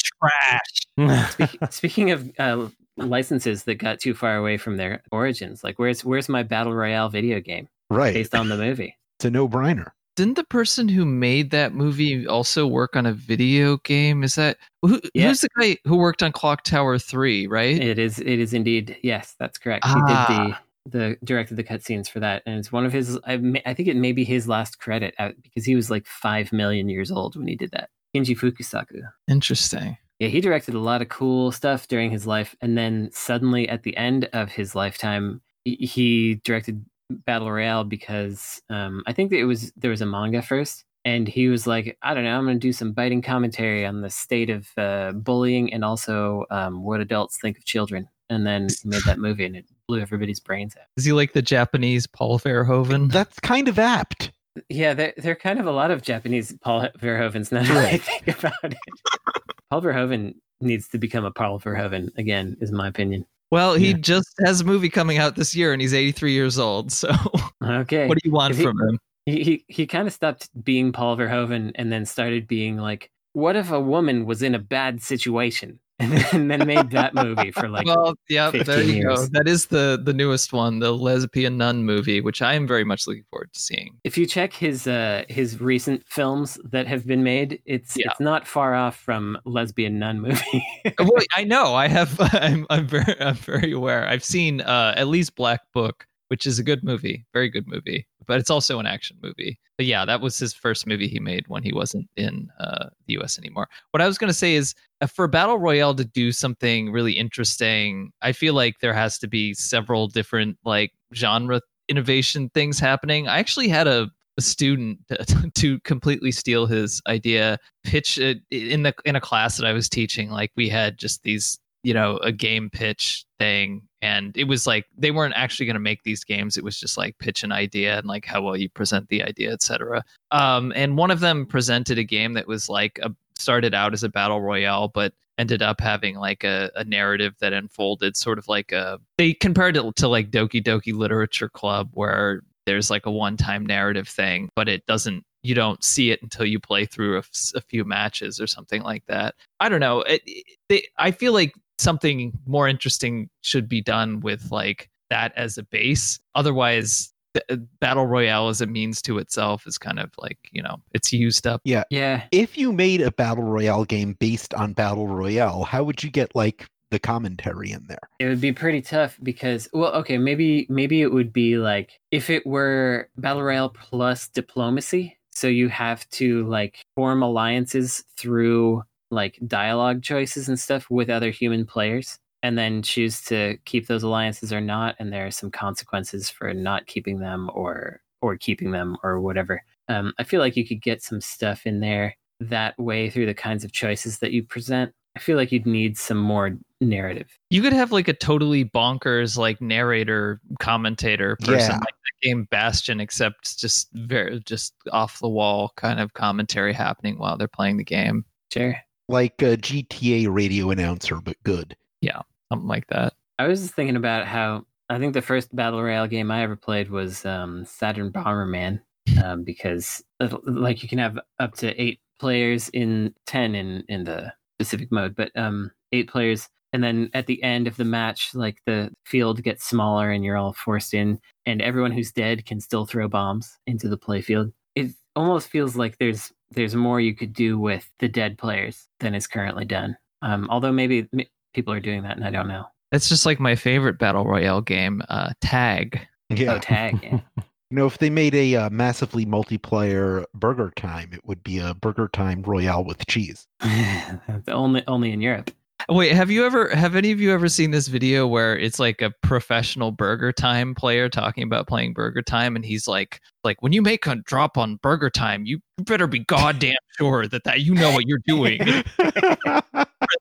trash. Speaking of uh, licenses that got too far away from their origins, like where's where's my battle royale video game Right. based on the movie? It's a no-brainer. Didn't the person who made that movie also work on a video game? Is that who, Yeah. who's the guy who worked on Clock Tower Three? Right? It is. It is indeed. Yes, that's correct. He Ah. did the the directed the cutscenes for that, and it's one of his. I, ma- I think it may be his last credit out because he was like five million years old when he did that. Kinji Fukasaku. Interesting. Yeah, he directed a lot of cool stuff during his life, and then suddenly at the end of his lifetime, he, he directed Battle Royale because um, I think that it was there was a manga first, and he was like, I don't know, I'm going to do some biting commentary on the state of uh, bullying and also um, what adults think of children, and then he made that movie, and it blew everybody's brains out. Is he like the Japanese Paul Verhoeven? That's kind of apt. Yeah, there there are kind of a lot of Japanese Paul Verhoeven's now that I think about it. Paul Verhoeven needs to become a Paul Verhoeven again, is my opinion. Well, he Yeah. just has a movie coming out this year, and he's 83 years old. So, Okay. what do you want he- from him? he he, he kind of stopped being Paul Verhoeven and then started being like, what if a woman was in a bad situation? And then, and then made that movie for like, well, yeah, there 15 you go. years. That is the the newest one, the lesbian nun movie, which I am very much looking forward to seeing. if you check his uh his recent films that have been made, it's Yeah. it's not far off from lesbian nun movie. well, I know. I have. I'm. I'm very. I'm very aware. I've seen uh, at least Black Book, which is a good movie, very good movie, but it's also an action movie. But yeah, that was his first movie he made when he wasn't in uh, the U.S. anymore. What I was going to say is, uh, for Battle Royale to do something really interesting, I feel like there has to be several different like genre innovation things happening. I actually had a a student to, to completely steal his idea pitch it in the in a class that I was teaching. Like we had just these, you know, a game pitch thing, and it was like they weren't actually going to make these games. It was just like pitch an idea and like how well you present the idea, etc. Um, and one of them presented a game that was like a started out as a battle royale, but ended up having like a, a narrative that unfolded sort of like a they compared it to like Doki Doki Literature Club where there's like a one-time narrative thing, but it doesn't. You don't see it until you play through a, few matches or something like that. I don't know. It, it, they, I feel like something more interesting should be done with like that as a base. Otherwise, uh, battle royale as a means to itself is kind of like you know it's used up. Yeah yeah. If you made a battle royale game based on battle royale, how would you get like the commentary in there. It would be pretty tough because well, okay, maybe maybe it would be like if it were battle royale plus diplomacy. So you have to like form alliances through like dialogue choices and stuff with other human players and then choose to keep those alliances or not and there are some consequences for not keeping them or or keeping them or whatever. Um, I feel like you could get some stuff in there that way through the kinds of choices that you present. I feel like you'd need some more narrative. You could have like a totally bonkers like narrator commentator person Yeah. like the game Bastion, except just very just off the wall kind of commentary happening while they're playing the game. Sure. Like a GTA radio announcer, but good. Yeah, something like that. I was just thinking about how I think the first battle royale game I ever played was um, Saturn Bomberman, um, because uh, like you can have up to eight players in ten in in the specific mode, but um, eight players, and then at the end of the match, like the field gets smaller and you're all forced in, and everyone who's dead can still throw bombs into the playfield. It almost feels like there's there's more you could do with the dead players than is currently done. Um, although maybe m- people are doing that, and I don't know. It's just like my favorite battle royale game, uh, Tag. Yeah. Oh, tag. Yeah. You know, if they made a uh, massively multiplayer Burger Time, it would be a Burger Time Royale with cheese. only only in Europe. Wait, have you ever have any of you ever seen this video where it's like a professional Burger Time player talking about playing Burger Time and he's like like when you make a drop on Burger Time, you better be goddamn sure that that you know what you're doing. no.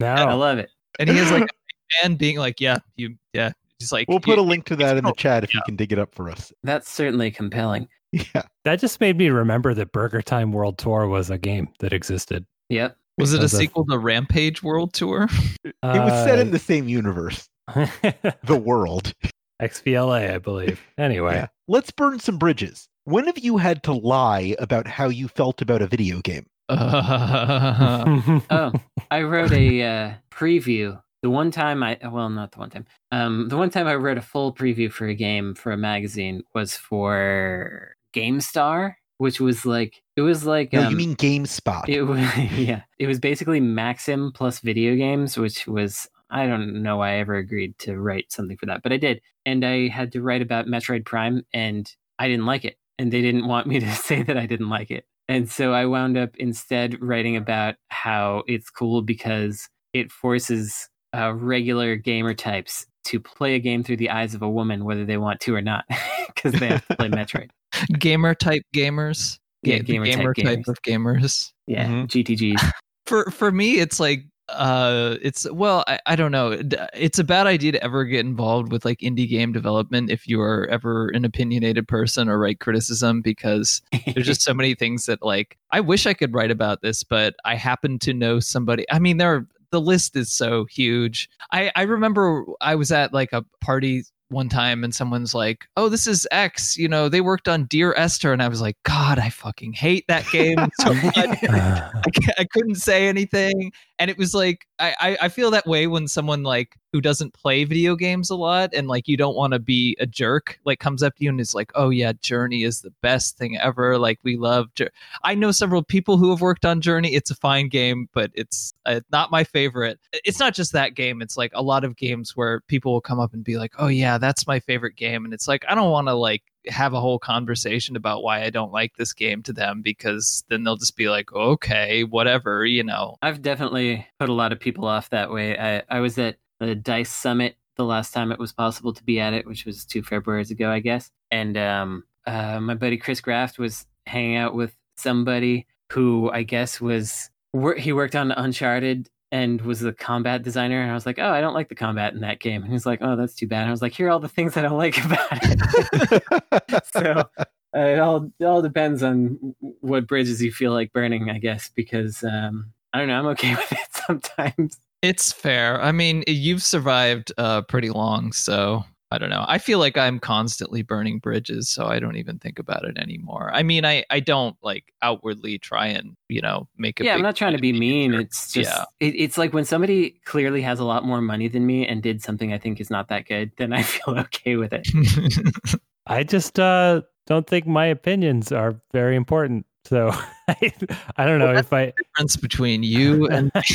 I love it. and he has like and being like, yeah, you yeah. He's like we'll put a link to that in the chat if you can dig it up for us. That's certainly compelling. Yeah. That just made me remember that Burger Time World Tour was a game that existed. Yep. Was it a because of- sequel to Rampage World Tour? It was set Uh, in the same universe, the world. XBLA, I believe. Anyway, Yeah. Let's burn some bridges. When have you had to lie about how you felt about a video game? Uh, Oh, I wrote a uh, preview. The one time I well, not the one time. Um, the one time I wrote a full preview for a game for a magazine was for GameStar, which was like it was like No, um, you mean GameSpot. It was yeah. It was basically Maxim plus video games, which was I don't know why I ever agreed to write something for that, but I did. And I had to write about Metroid Prime and I didn't like it. And they didn't want me to say that I didn't like it. And so I wound up instead writing about how it's cool because it forces uh, regular gamer types to play a game through the eyes of a woman, whether they want to or not, because they have to play Metroid. gamer type gamers. Yeah, Ga- the gamer type type gamers. of gamers. Yeah, Mhm. GTGs. for for me it's like uh it's well I, I don't know it's a bad idea to ever get involved with like indie game development if you are ever an opinionated person or write criticism because there's just so many things that like i wish i could write about this but i happen to know somebody i mean there are, the list is so huge. I i remember i was at like a party one time and someone's like oh this is x you know they worked on dear esther. And i was like god i fucking hate that game so much. I, I couldn't say anything. And it was like I, I i feel that way when someone like who doesn't play video games a lot and like you don't want to be a jerk like comes up to you and is like oh yeah journey is the best thing ever. Like we love Jour-" i know several people who have worked on journey. It's a fine game but it's uh, not my favorite. It's not just that game. It's like a lot of games where people will come up and be like oh yeah that's my favorite game. And it's like i don't want to like have a whole conversation about why I don't like this game to them because then they'll just be like, okay, whatever, you know. I've definitely put a lot of people off that way. I, I was at the Dice Summit the last time it was possible to be at it, which was two Februarys ago, I guess. And um, uh, my buddy Kris Graft was hanging out with somebody who I guess was he worked on Uncharted and was the combat designer. And I was like, oh, I don't like the combat in that game. And he's like, oh, that's too bad. And I was like, here are all the things I don't like about it. so uh, it all it all depends on what bridges you feel like burning, I guess, because um, I don't know, I'm okay with it sometimes. It's fair. I mean, you've survived uh, pretty long, so I don't know. I feel like I'm constantly burning bridges, so I don't even think about it anymore. I mean, I, I don't like outwardly try and, you know, make it. Yeah, I'm not trying to be mean. sure. It's just Yeah. it, it's like when somebody clearly has a lot more money than me and did something I think is not that good, then I feel okay with it. I just uh, don't think my opinions are very important. So I, I don't know Well, if I. Difference between you and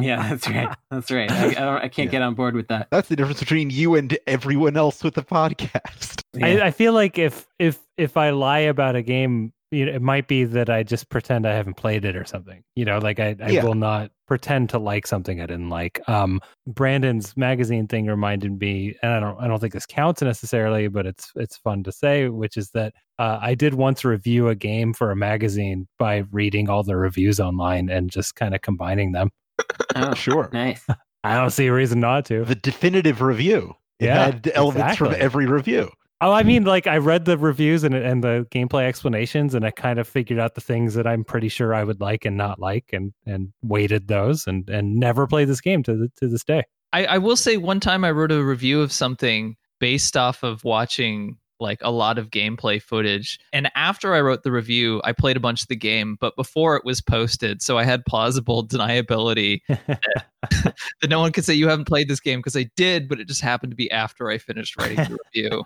yeah, that's right. That's right. I, I, don't, I can't Yeah. get on board with that. That's the difference between you and everyone else with the podcast. Yeah. I, I feel like if if if I lie about a game, you know, it might be that I just pretend I haven't played it or something. You know, like I, I Yeah. will not pretend to like something I didn't like. Um, Brandon's magazine thing reminded me, and I don't I don't think this counts necessarily, but it's it's fun to say, which is that uh, I did once review a game for a magazine by reading all the reviews online and just kind of combining them. oh, Sure. nice. I don't see a reason not to. The definitive review. It Yeah, had elements from every review. Oh, I mean, like I read the reviews and and the gameplay explanations, and I kind of figured out the things that I'm pretty sure I would like and not like, and and weighted those, and and never played this game to the, to this day. I, I will say one time I wrote a review of something based off of watching like a lot of gameplay footage. And after I wrote the review, I played a bunch of the game, but before it was posted. So I had plausible deniability that no one could say you haven't played this game because I did, but it just happened to be after I finished writing the review.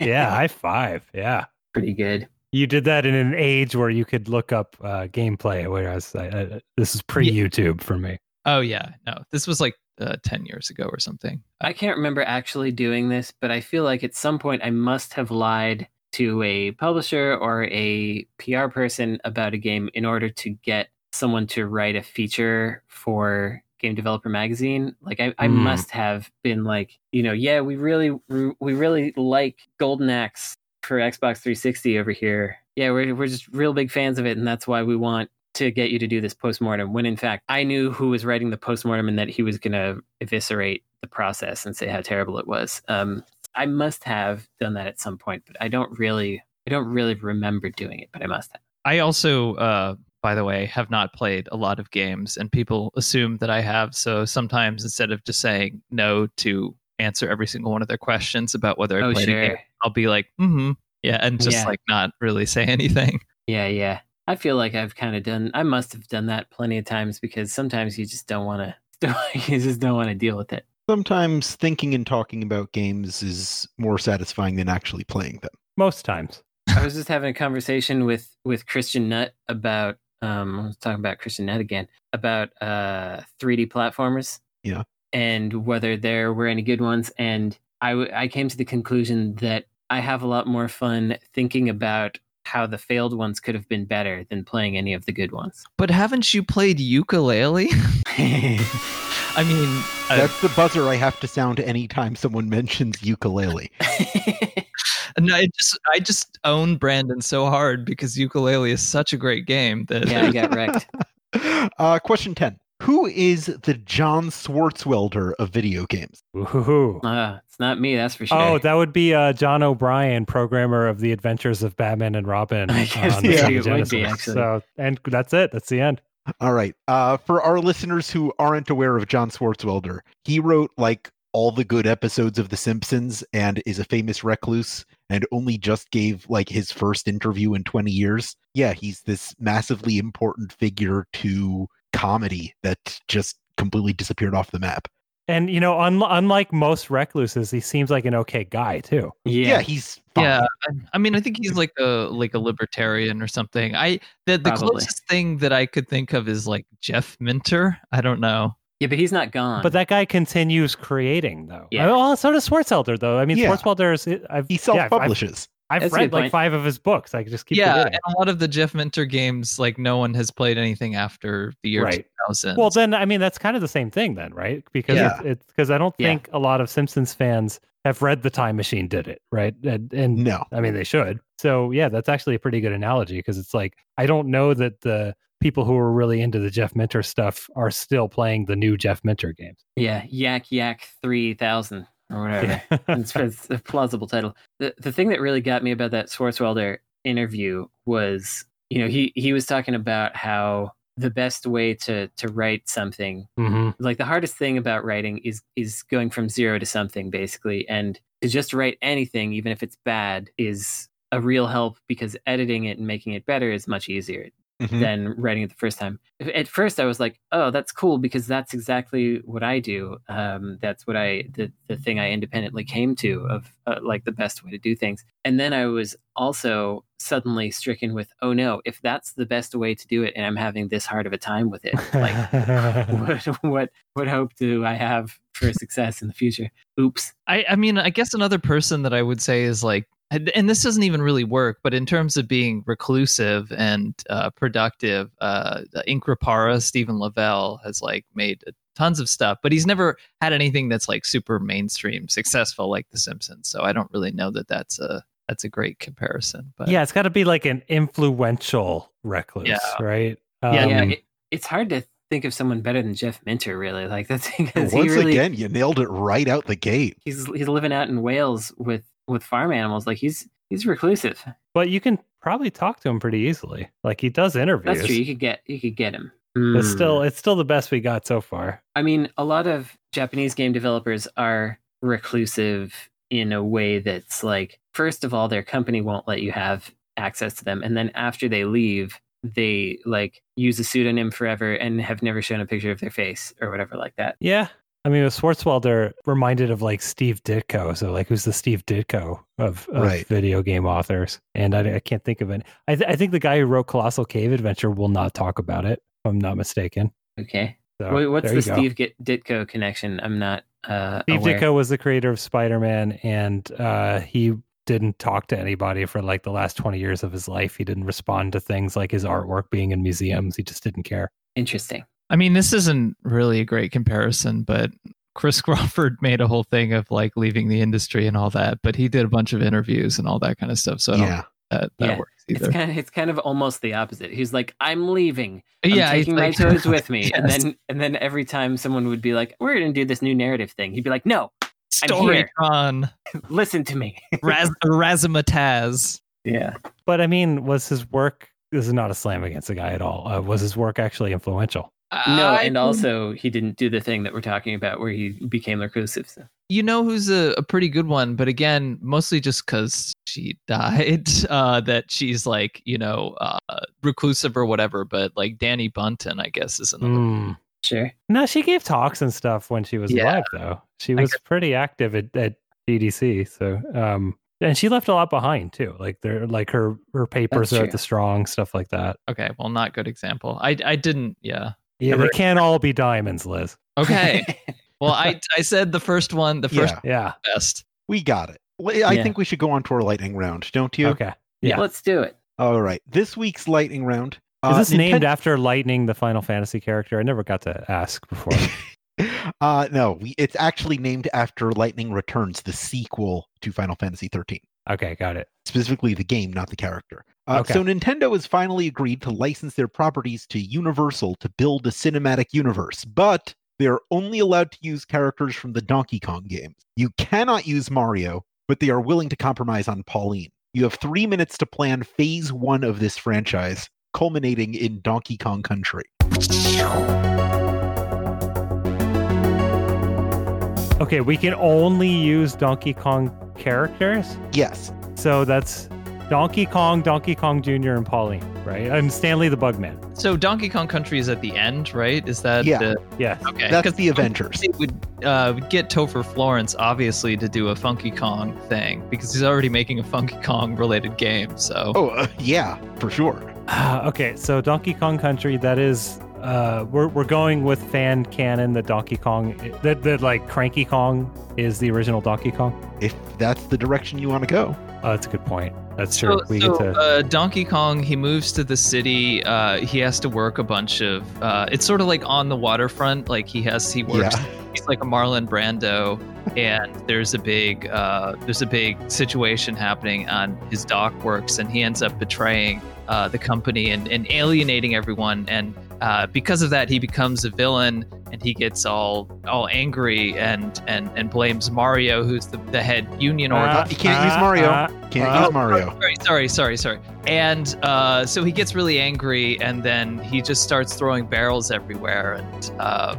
yeah, high five. Yeah, Pretty good. you did that in an age where you could look up uh, gameplay, whereas I, I, this is pre YouTube for me. Oh, yeah. No, this was like uh, 10 years ago or something. I can't remember actually doing this, but I feel like at some point I must have lied to a publisher or a PR person about a game in order to get someone to write a feature for Game Developer Magazine. Like I, I Hmm. must have been like, you know, yeah, we really we really like Golden Axe for Xbox 360 over here. Yeah, we're we're just real big fans of it, and that's why we want to get you to do this postmortem. When in fact, I knew who was writing the postmortem and that he was going to eviscerate the process and say how terrible it was. Um, I must have done that at some point, but I don't really, I don't really remember doing it, but I must have. I also, uh, by the way, have not played a lot of games, and people assume that I have. So sometimes instead of just saying no to answer every single one of their questions about whether I Oh, played a game, sure. I'll be like, mm-hmm, yeah, and just Yeah. like not really say anything. Yeah, yeah. I feel like I've kind of done. I must have done that plenty of times because sometimes you just don't want to. You just don't want to deal with it. Sometimes thinking and talking about games is more satisfying than actually playing them. Most times. I was just having a conversation with with Christian Nutt about. Um, I was talking about Christian Nutt again about uh 3D platformers. Yeah. And whether there were any good ones, and I w- I came to the conclusion that I have a lot more fun thinking about how the failed ones could have been better than playing any of the good ones. But haven't you played Yooka-Laylee? I mean, uh, That's the buzzer I have to sound anytime someone mentions Yooka-Laylee. no, I just I just own Brandon so hard because Yooka-Laylee is such a great game that yeah, I got wrecked. Uh, question 10. Who is the John Swartzwelder of video games? Ooh. Uh, it's not me, that's for sure. Oh, that would be uh, John O'Brien, programmer of the Adventures of Batman and Robin. I guess on yeah, Sega it would be, actually. So, and that's it. That's the end. All right. Uh, for our listeners who aren't aware of John Swartzwelder, he wrote like all the good episodes of The Simpsons and is a famous recluse and only just gave like his first interview in 20 years. Yeah, he's this massively important figure to comedy that just completely disappeared off the map. And you know, un- unlike most recluses, he seems like an okay guy too. Yeah, yeah. he's fine. yeah I- i mean i think he's like a like a libertarian or something i the, the Probably. closest thing that i could think of is like jeff minter i don't know Yeah, but he's not gone. But that guy continues creating though. Yeah. Oh, well, so does Swartzwelder though. I mean, Yeah. Swartzwelder is. I've, He self-publishes. I've, That's read like point. five of his books. I just keep yeah forgetting. and a lot of the jeff minter games like no one has played anything after the year Right. 2000 Well, then I mean that's kind of the same thing, then, right? Because Yeah. it's because I don't Yeah. think a lot of Simpsons fans have read the Time Machine did it, right? And, and No. I mean they should. So yeah, that's actually a pretty good analogy because it's like I don't know that the people who are really into the Jeff Minter stuff are still playing the new Jeff Minter games. yeah, Yak Yak 3000 or whatever. it's, it's a plausible title. The the thing that really got me about that Swartzwelder interview was, you know, he he was talking about how the best way to to write something, hmm like the hardest thing about writing is is going from zero to something basically, and to just write anything, even if it's bad, is a real help because editing it and making it better is much easier. Mhm. than writing it the first time. At first, I was like, "Oh, that's cool," because that's exactly what I do. Um, that's what I the the thing I independently came to of uh, like the best way to do things. And then I was also suddenly stricken with, "Oh no, if that's the best way to do it, and I'm having this hard of a time with it, like what what what hope do I have for success in the future?" Oops. I, I mean, I guess another person that I would say is like, and and this doesn't even really work, but in terms of being reclusive and uh, productive, uh, increpare, Stephen Lavelle has like made tons of stuff, but he's never had anything that's like super mainstream successful like The Simpsons. So I don't really know that that's a that's a great comparison. But yeah, it's got to be like an influential recluse, Yeah. right? Yeah, yeah. Um, It, it's hard to think of someone better than Jeff Minter, really. Like that's because he Once really again, you nailed it right out the gate. he's he's living out in Wales with with farm animals. Like he's he's reclusive. but you can probably talk to him pretty easily. Like he does interviews. That's true. You could get you could get him. But Hmm. still, it's still the best we got so far. I mean, a lot of Japanese game developers are reclusive in a way that's like, first of all, their company won't let you have access to them, and then after they leave, they like use a pseudonym forever and have never shown a picture of their face or whatever like that. Yeah. I mean, with Swartzwelder reminded of like Steve Ditko. So, like, who's the Steve Ditko of, of Right. video game authors? And I, I can't think of it. I, th- I think the guy who wrote Colossal Cave Adventure will not talk about it, if I'm not mistaken. Okay. So, Wait, what's the. Steve Get- Ditko connection? I'm not uh, Steve aware. Ditko was the creator of Spider Man, and uh, he didn't talk to anybody for like the last 20 years of his life. He didn't respond to things like his artwork being in museums. He just didn't care. Interesting. I mean, this isn't really a great comparison, but Chris Crawford made a whole thing of like leaving the industry and all that, but he did a bunch of interviews and all that kind of stuff. So I don't yeah. think that, that Yeah, works It's either. kind of it's kind of almost the opposite. He's like, I'm leaving. I'm yeah, taking my like- toys with me. And then and then every time someone would be like, We're gonna do this new narrative thing, he'd be like, No, Storytron, listen to me. Raz- Razzmatazz. Yeah. But I mean, was his work, this is not a slam against the guy at all. Uh, was his work actually influential? No, I- and also he didn't do the thing that we're talking about where he became reclusive. So. you know who's a, a pretty good one, but again, mostly just because she died, uh, that she's like, you know, uh, reclusive or whatever. But like Dani Bunten, I guess, is another. Hmm. Sure. No, she gave talks and stuff when she was Yeah. alive, though. She I was pretty active at, at DDC. So, um, and she left a lot behind too. Like they're like her her papers That's are true. at the strong stuff like that. Okay, well, not good example. I I didn't. Yeah. Yeah, Never- they can't all be diamonds, Liz. Okay. well, I I said the first one, the first Yeah, Yeah. best. we got it. Well, I Yeah. think we should go on to our lightning round, don't you? Okay. Yeah. Let's do it. All right. This week's lightning round. Is uh, this named after Lightning, the Final Fantasy character? I never got to ask before. uh, no, we, it's actually named after Lightning Returns, the sequel to Final Fantasy 13. okay, got it. specifically the game, not the character. Uh, Okay. So Nintendo has finally agreed to license their properties to Universal to build a cinematic universe, but they're only allowed to use characters from the Donkey Kong games. You cannot use Mario, but they are willing to compromise on Pauline. You have three minutes to plan phase one of this franchise, culminating in Donkey Kong Country. Okay, we can only use Donkey Kong characters. Yes, So that's Donkey Kong, Donkey Kong Jr., and Pauline, right? And Stanley the Bugman. So Donkey Kong Country is at the end, right? Is that Yeah. the Yes. okay? that's 'cause the Avengers. They would uh, would get Topher Florence obviously to do a Funky Kong thing because he's already making a Funky Kong related game. So Oh, uh, yeah, for sure. Ah, okay, so Donkey Kong Country, that is, uh, we're, we're going with fan canon that Donkey Kong, that, that like Cranky Kong is the original Donkey Kong. If that's the direction you want to go. Oh, that's a good point. That's true. So, we so, get to. uh, Donkey Kong, he moves to the city. Uh, he has to work a bunch of. Uh, it's sort of like on the waterfront. Like he has, he works. Yeah. He's like a Marlon Brando, and there's a big, uh, there's a big situation happening on his dock works, and he ends up betraying uh, the company and, and alienating everyone. And uh, because of that, he becomes a villain, and he gets all all angry and and and blames Mario, who's the, the head union org. Ah, you can't use ah, Mario. ah, Can't ah. use Mario. Sorry, sorry, sorry, sorry. And uh, so he gets really angry, and then he just starts throwing barrels everywhere, and uh,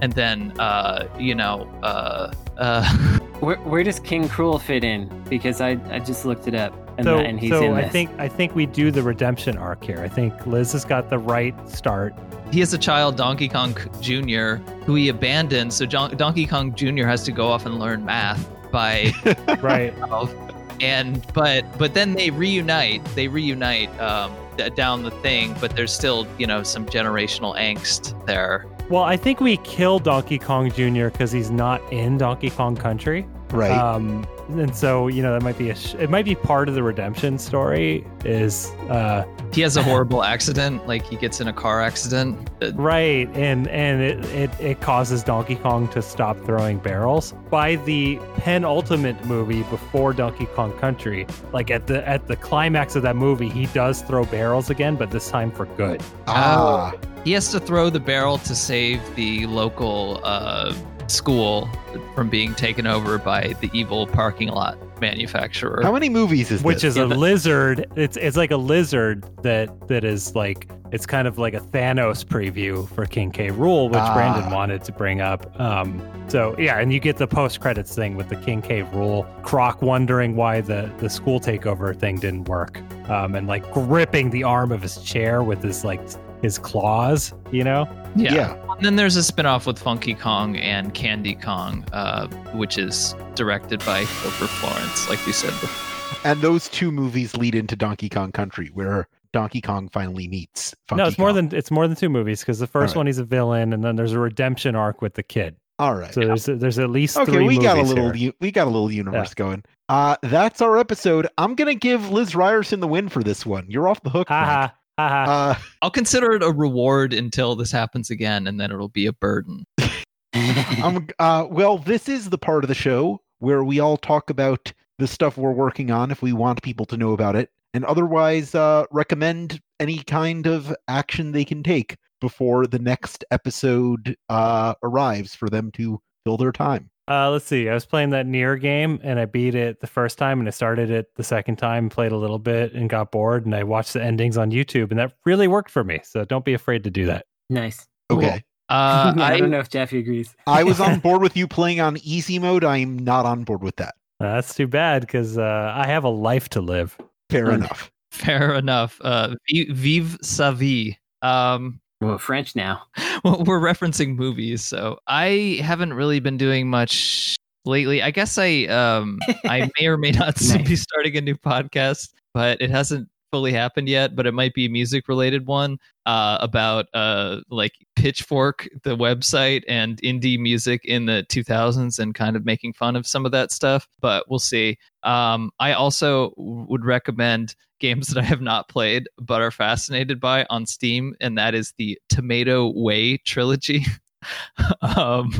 and then uh, you know, uh, uh, Where where does King K. Rool fit in? Because I, I just looked it up. And, so, that- and he's so in I this. think I think we do the redemption arc here. I think Liz has got the right start. He has a child, Donkey Kong Jr., who he abandons. So Don- Donkey Kong Jr. has to go off and learn math by Right. himself. And but but then they reunite. They reunite um, down the thing, but there's still you know some generational angst there. well, I think we kill Donkey Kong Jr. because he's not in Donkey Kong Country. Right. Um, and so you know that might be a sh- it might be part of the redemption story is uh He has a horrible accident, like he gets in a car accident. Uh, right and and it, it it causes Donkey Kong to stop throwing barrels by the penultimate movie before Donkey Kong Country like at the at the climax of that movie he does throw barrels again but this time for good ah. He has to throw the barrel to save the local uh, school from being taken over by the evil parking lot manufacturer. How many movies is which this? is Yeah, a but- lizard it's it's like a lizard that that is like it's kind of like a Thanos preview for King K. Rool which Ah. Brandon wanted to bring up um so yeah and you get the post credits thing with the King K. Rool Croc wondering why the the school takeover thing didn't work um and like gripping the arm of his chair with his like his claws you know yeah. And then there's a spin-off with Funky Kong and Candy Kong, uh, which is directed by Gilbert Florence, like we said before. And those two movies lead into Donkey Kong Country, where Donkey Kong finally meets. Funky no it's more Kong. than it's more than two movies because the first Alright. one he's a villain and then there's a redemption arc with the kid All right. so there's there's at least okay, three we got a little u- we got a little universe going. Uh that's our episode. I'm gonna give Liz Ryerson the win for this one. You're off the hook. Ha Frank. ha ha ha. Uh, I'll consider it a reward until this happens again, and then it'll be a burden. I'm uh well, this is the part of the show where we all talk about the stuff we're working on if we want people to know about it, and otherwise uh recommend any kind of action they can take before the next episode uh arrives for them to fill their time. Uh, let's see. I was playing that NieR game and I beat it the first time and I started it the second time, played a little bit and got bored and I watched the endings on YouTube and that really worked for me. So don't be afraid to do that. nice. Okay. Uh, I I, don't know if Jeffy agrees. I was on board with you playing on easy mode. I'm not on board with that. Uh, that's too bad because uh, I have a life to live. Fair enough. fair enough. Uh, vive sa vie. Um, Well, French now. well, we're referencing movies, so I haven't really been doing much lately. I guess I um I may or may not Nice. be starting a new podcast, but it hasn't fully happened yet. But it might be a music related one uh, about uh like Pitchfork, the website, and indie music in the 2000s, and kind of making fun of some of that stuff. But we'll see. Um, I also would recommend games that I have not played but are fascinated by on Steam, and that is the Tomato Way trilogy. um,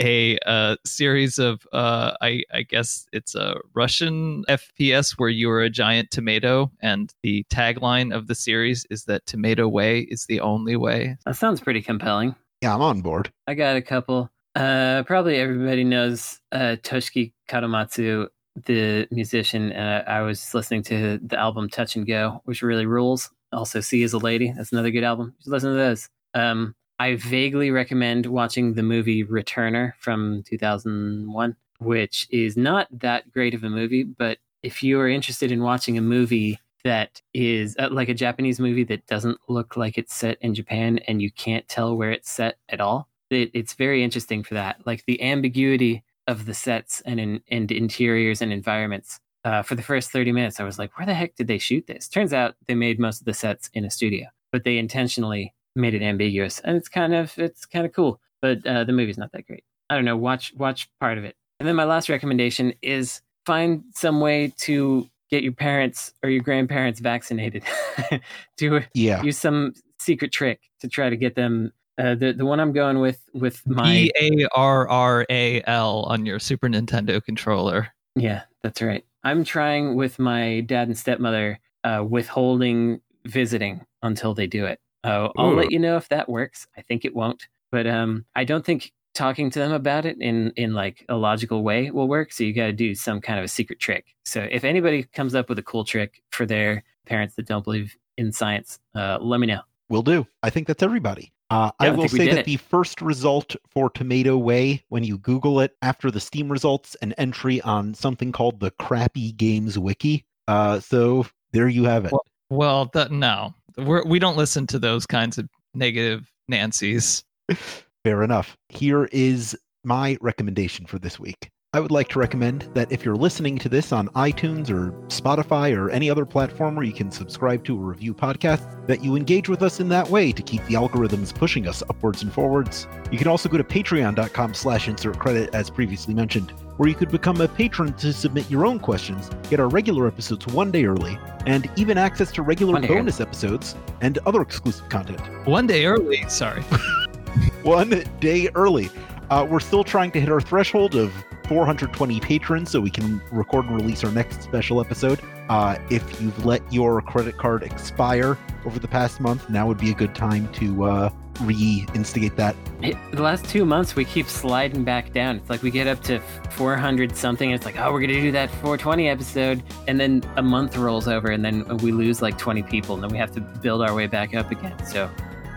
a uh, series of uh, I, I guess it's a Russian FPS where you are a giant tomato, and the tagline of the series is that tomato way is the only way. That sounds pretty compelling. Yeah, I'm on board. I got a couple. Uh, probably everybody knows uh, Toshiki Kadomatsu, the musician. I was listening to the album Touch and Go, which really rules. Also, Sea Is a Lady. That's another good album. Should listen to those. Um, I vaguely recommend watching the movie Returner from 2001, which is not that great of a movie, but if you are interested in watching a movie that is uh, like a Japanese movie that doesn't look like it's set in Japan and you can't tell where it's set at all, it, it's very interesting for that. Like the ambiguity of the sets and in, and interiors and environments. Uh, for the first 30 minutes, I was like, where the heck did they shoot this? Turns out they made most of the sets in a studio, but they intentionally made it ambiguous, and it's kind of it's kind of cool. But uh, the movie's not that great. I don't know. Watch watch part of it, and then my last recommendation is find some way to get your parents or your grandparents vaccinated. Do Yeah. use some secret trick to try to get them. Uh, the the one I'm going with with my B A R R A L on your Super Nintendo controller. Yeah, that's right. I'm trying with my dad and stepmother uh, withholding visiting until they do it. Uh, I'll Ooh. let you know if that works. I think it won't, but um, I don't think talking to them about it in in like a logical way will work. So you got to do some kind of a secret trick. So if anybody comes up with a cool trick for their parents that don't believe in science, uh, let me know. Will do. I think that's everybody. Uh, Yeah, I I will we say that it. the first result for Tomato Way, when you Google it after the Steam results, an entry on something called the Crappy Games Wiki, Uh, so there you have it. Well- Well, th- no, We're, we don't listen to those kinds of negative Nancy's. Fair enough. Here is my recommendation for this week. I would like to recommend that if you're listening to this on iTunes or Spotify or any other platform where you can subscribe to a review podcast, that you engage with us in that way to keep the algorithms pushing us upwards and forwards. You can also go to patreon.com slash insert credit as previously mentioned, where you could become a patron to submit your own questions, get our regular episodes one day early, and even access to regular One day early. bonus episodes and other exclusive content One day early, sorry. one day early. Uh, we're still trying to hit our threshold of 420 patrons so we can record and release our next special episode. Uh, if you've let your credit card expire over the past month, now would be a good time to uh, reinstigate that. The last two months, we keep sliding back down. It's like we get up to 400 something, and it's like, oh, we're gonna do that 420 episode, and then a month rolls over, and then we lose like 20 people, and then we have to build our way back up again. So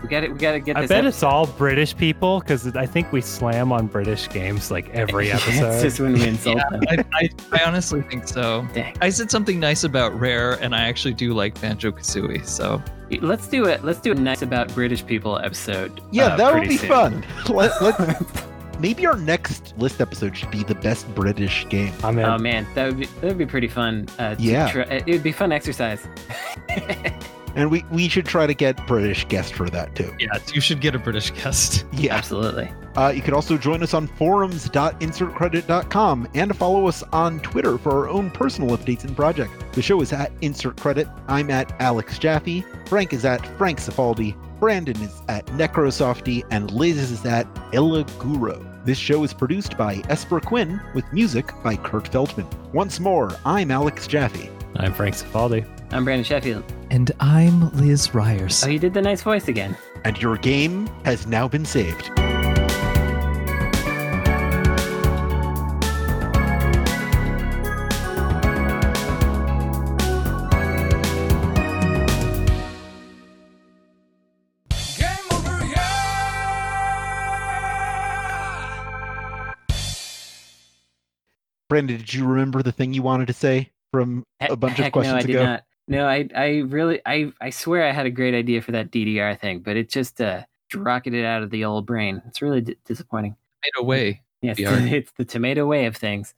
we got to We got to get I this. bet episode- it's all British people because I think we slam on British games like every episode. it's just when we insult Yeah, them. I, I, I honestly think so. Dang. I said something nice about Rare, and I actually do like Banjo Kazooie. So Let's do it. Let's do a nice about British people episode. Yeah, uh, that would be soon. fun. Let, let's, maybe our next list episode should be the best British game. I'm in. Oh man, that would be that would be pretty fun. Uh, Yeah. try- it would be fun exercise. And we, we should try to get British guests for that too. yeah, you should get a British guest. Yeah. Absolutely. Uh, you can also join us on forums.insertcredit.com and follow us on Twitter for our own personal updates and projects. The show is at Insert Credit. I'm at Alex Jaffe. Frank is at Frank Cifaldi. Brandon is at Necrosofty. And Liz is at Ella Guro. This show is produced by Esper Quinn with music by Kurt Feldman. Once more, I'm Alex Jaffe. I'm Frank Cifaldi. I'm Brandon Sheffield. And I'm Liz Ryers. Oh, you did the nice voice again. And your game has now been saved. Game over again Brandon, did you remember the thing you wanted to say from a bunch of questions no, I did ago? not. No, I, I really, I, I swear I had a great idea for that DDR thing, but it just uh, rocketed out of the old brain. It's really d- disappointing. Made away. Yes, it's the tomato way of things.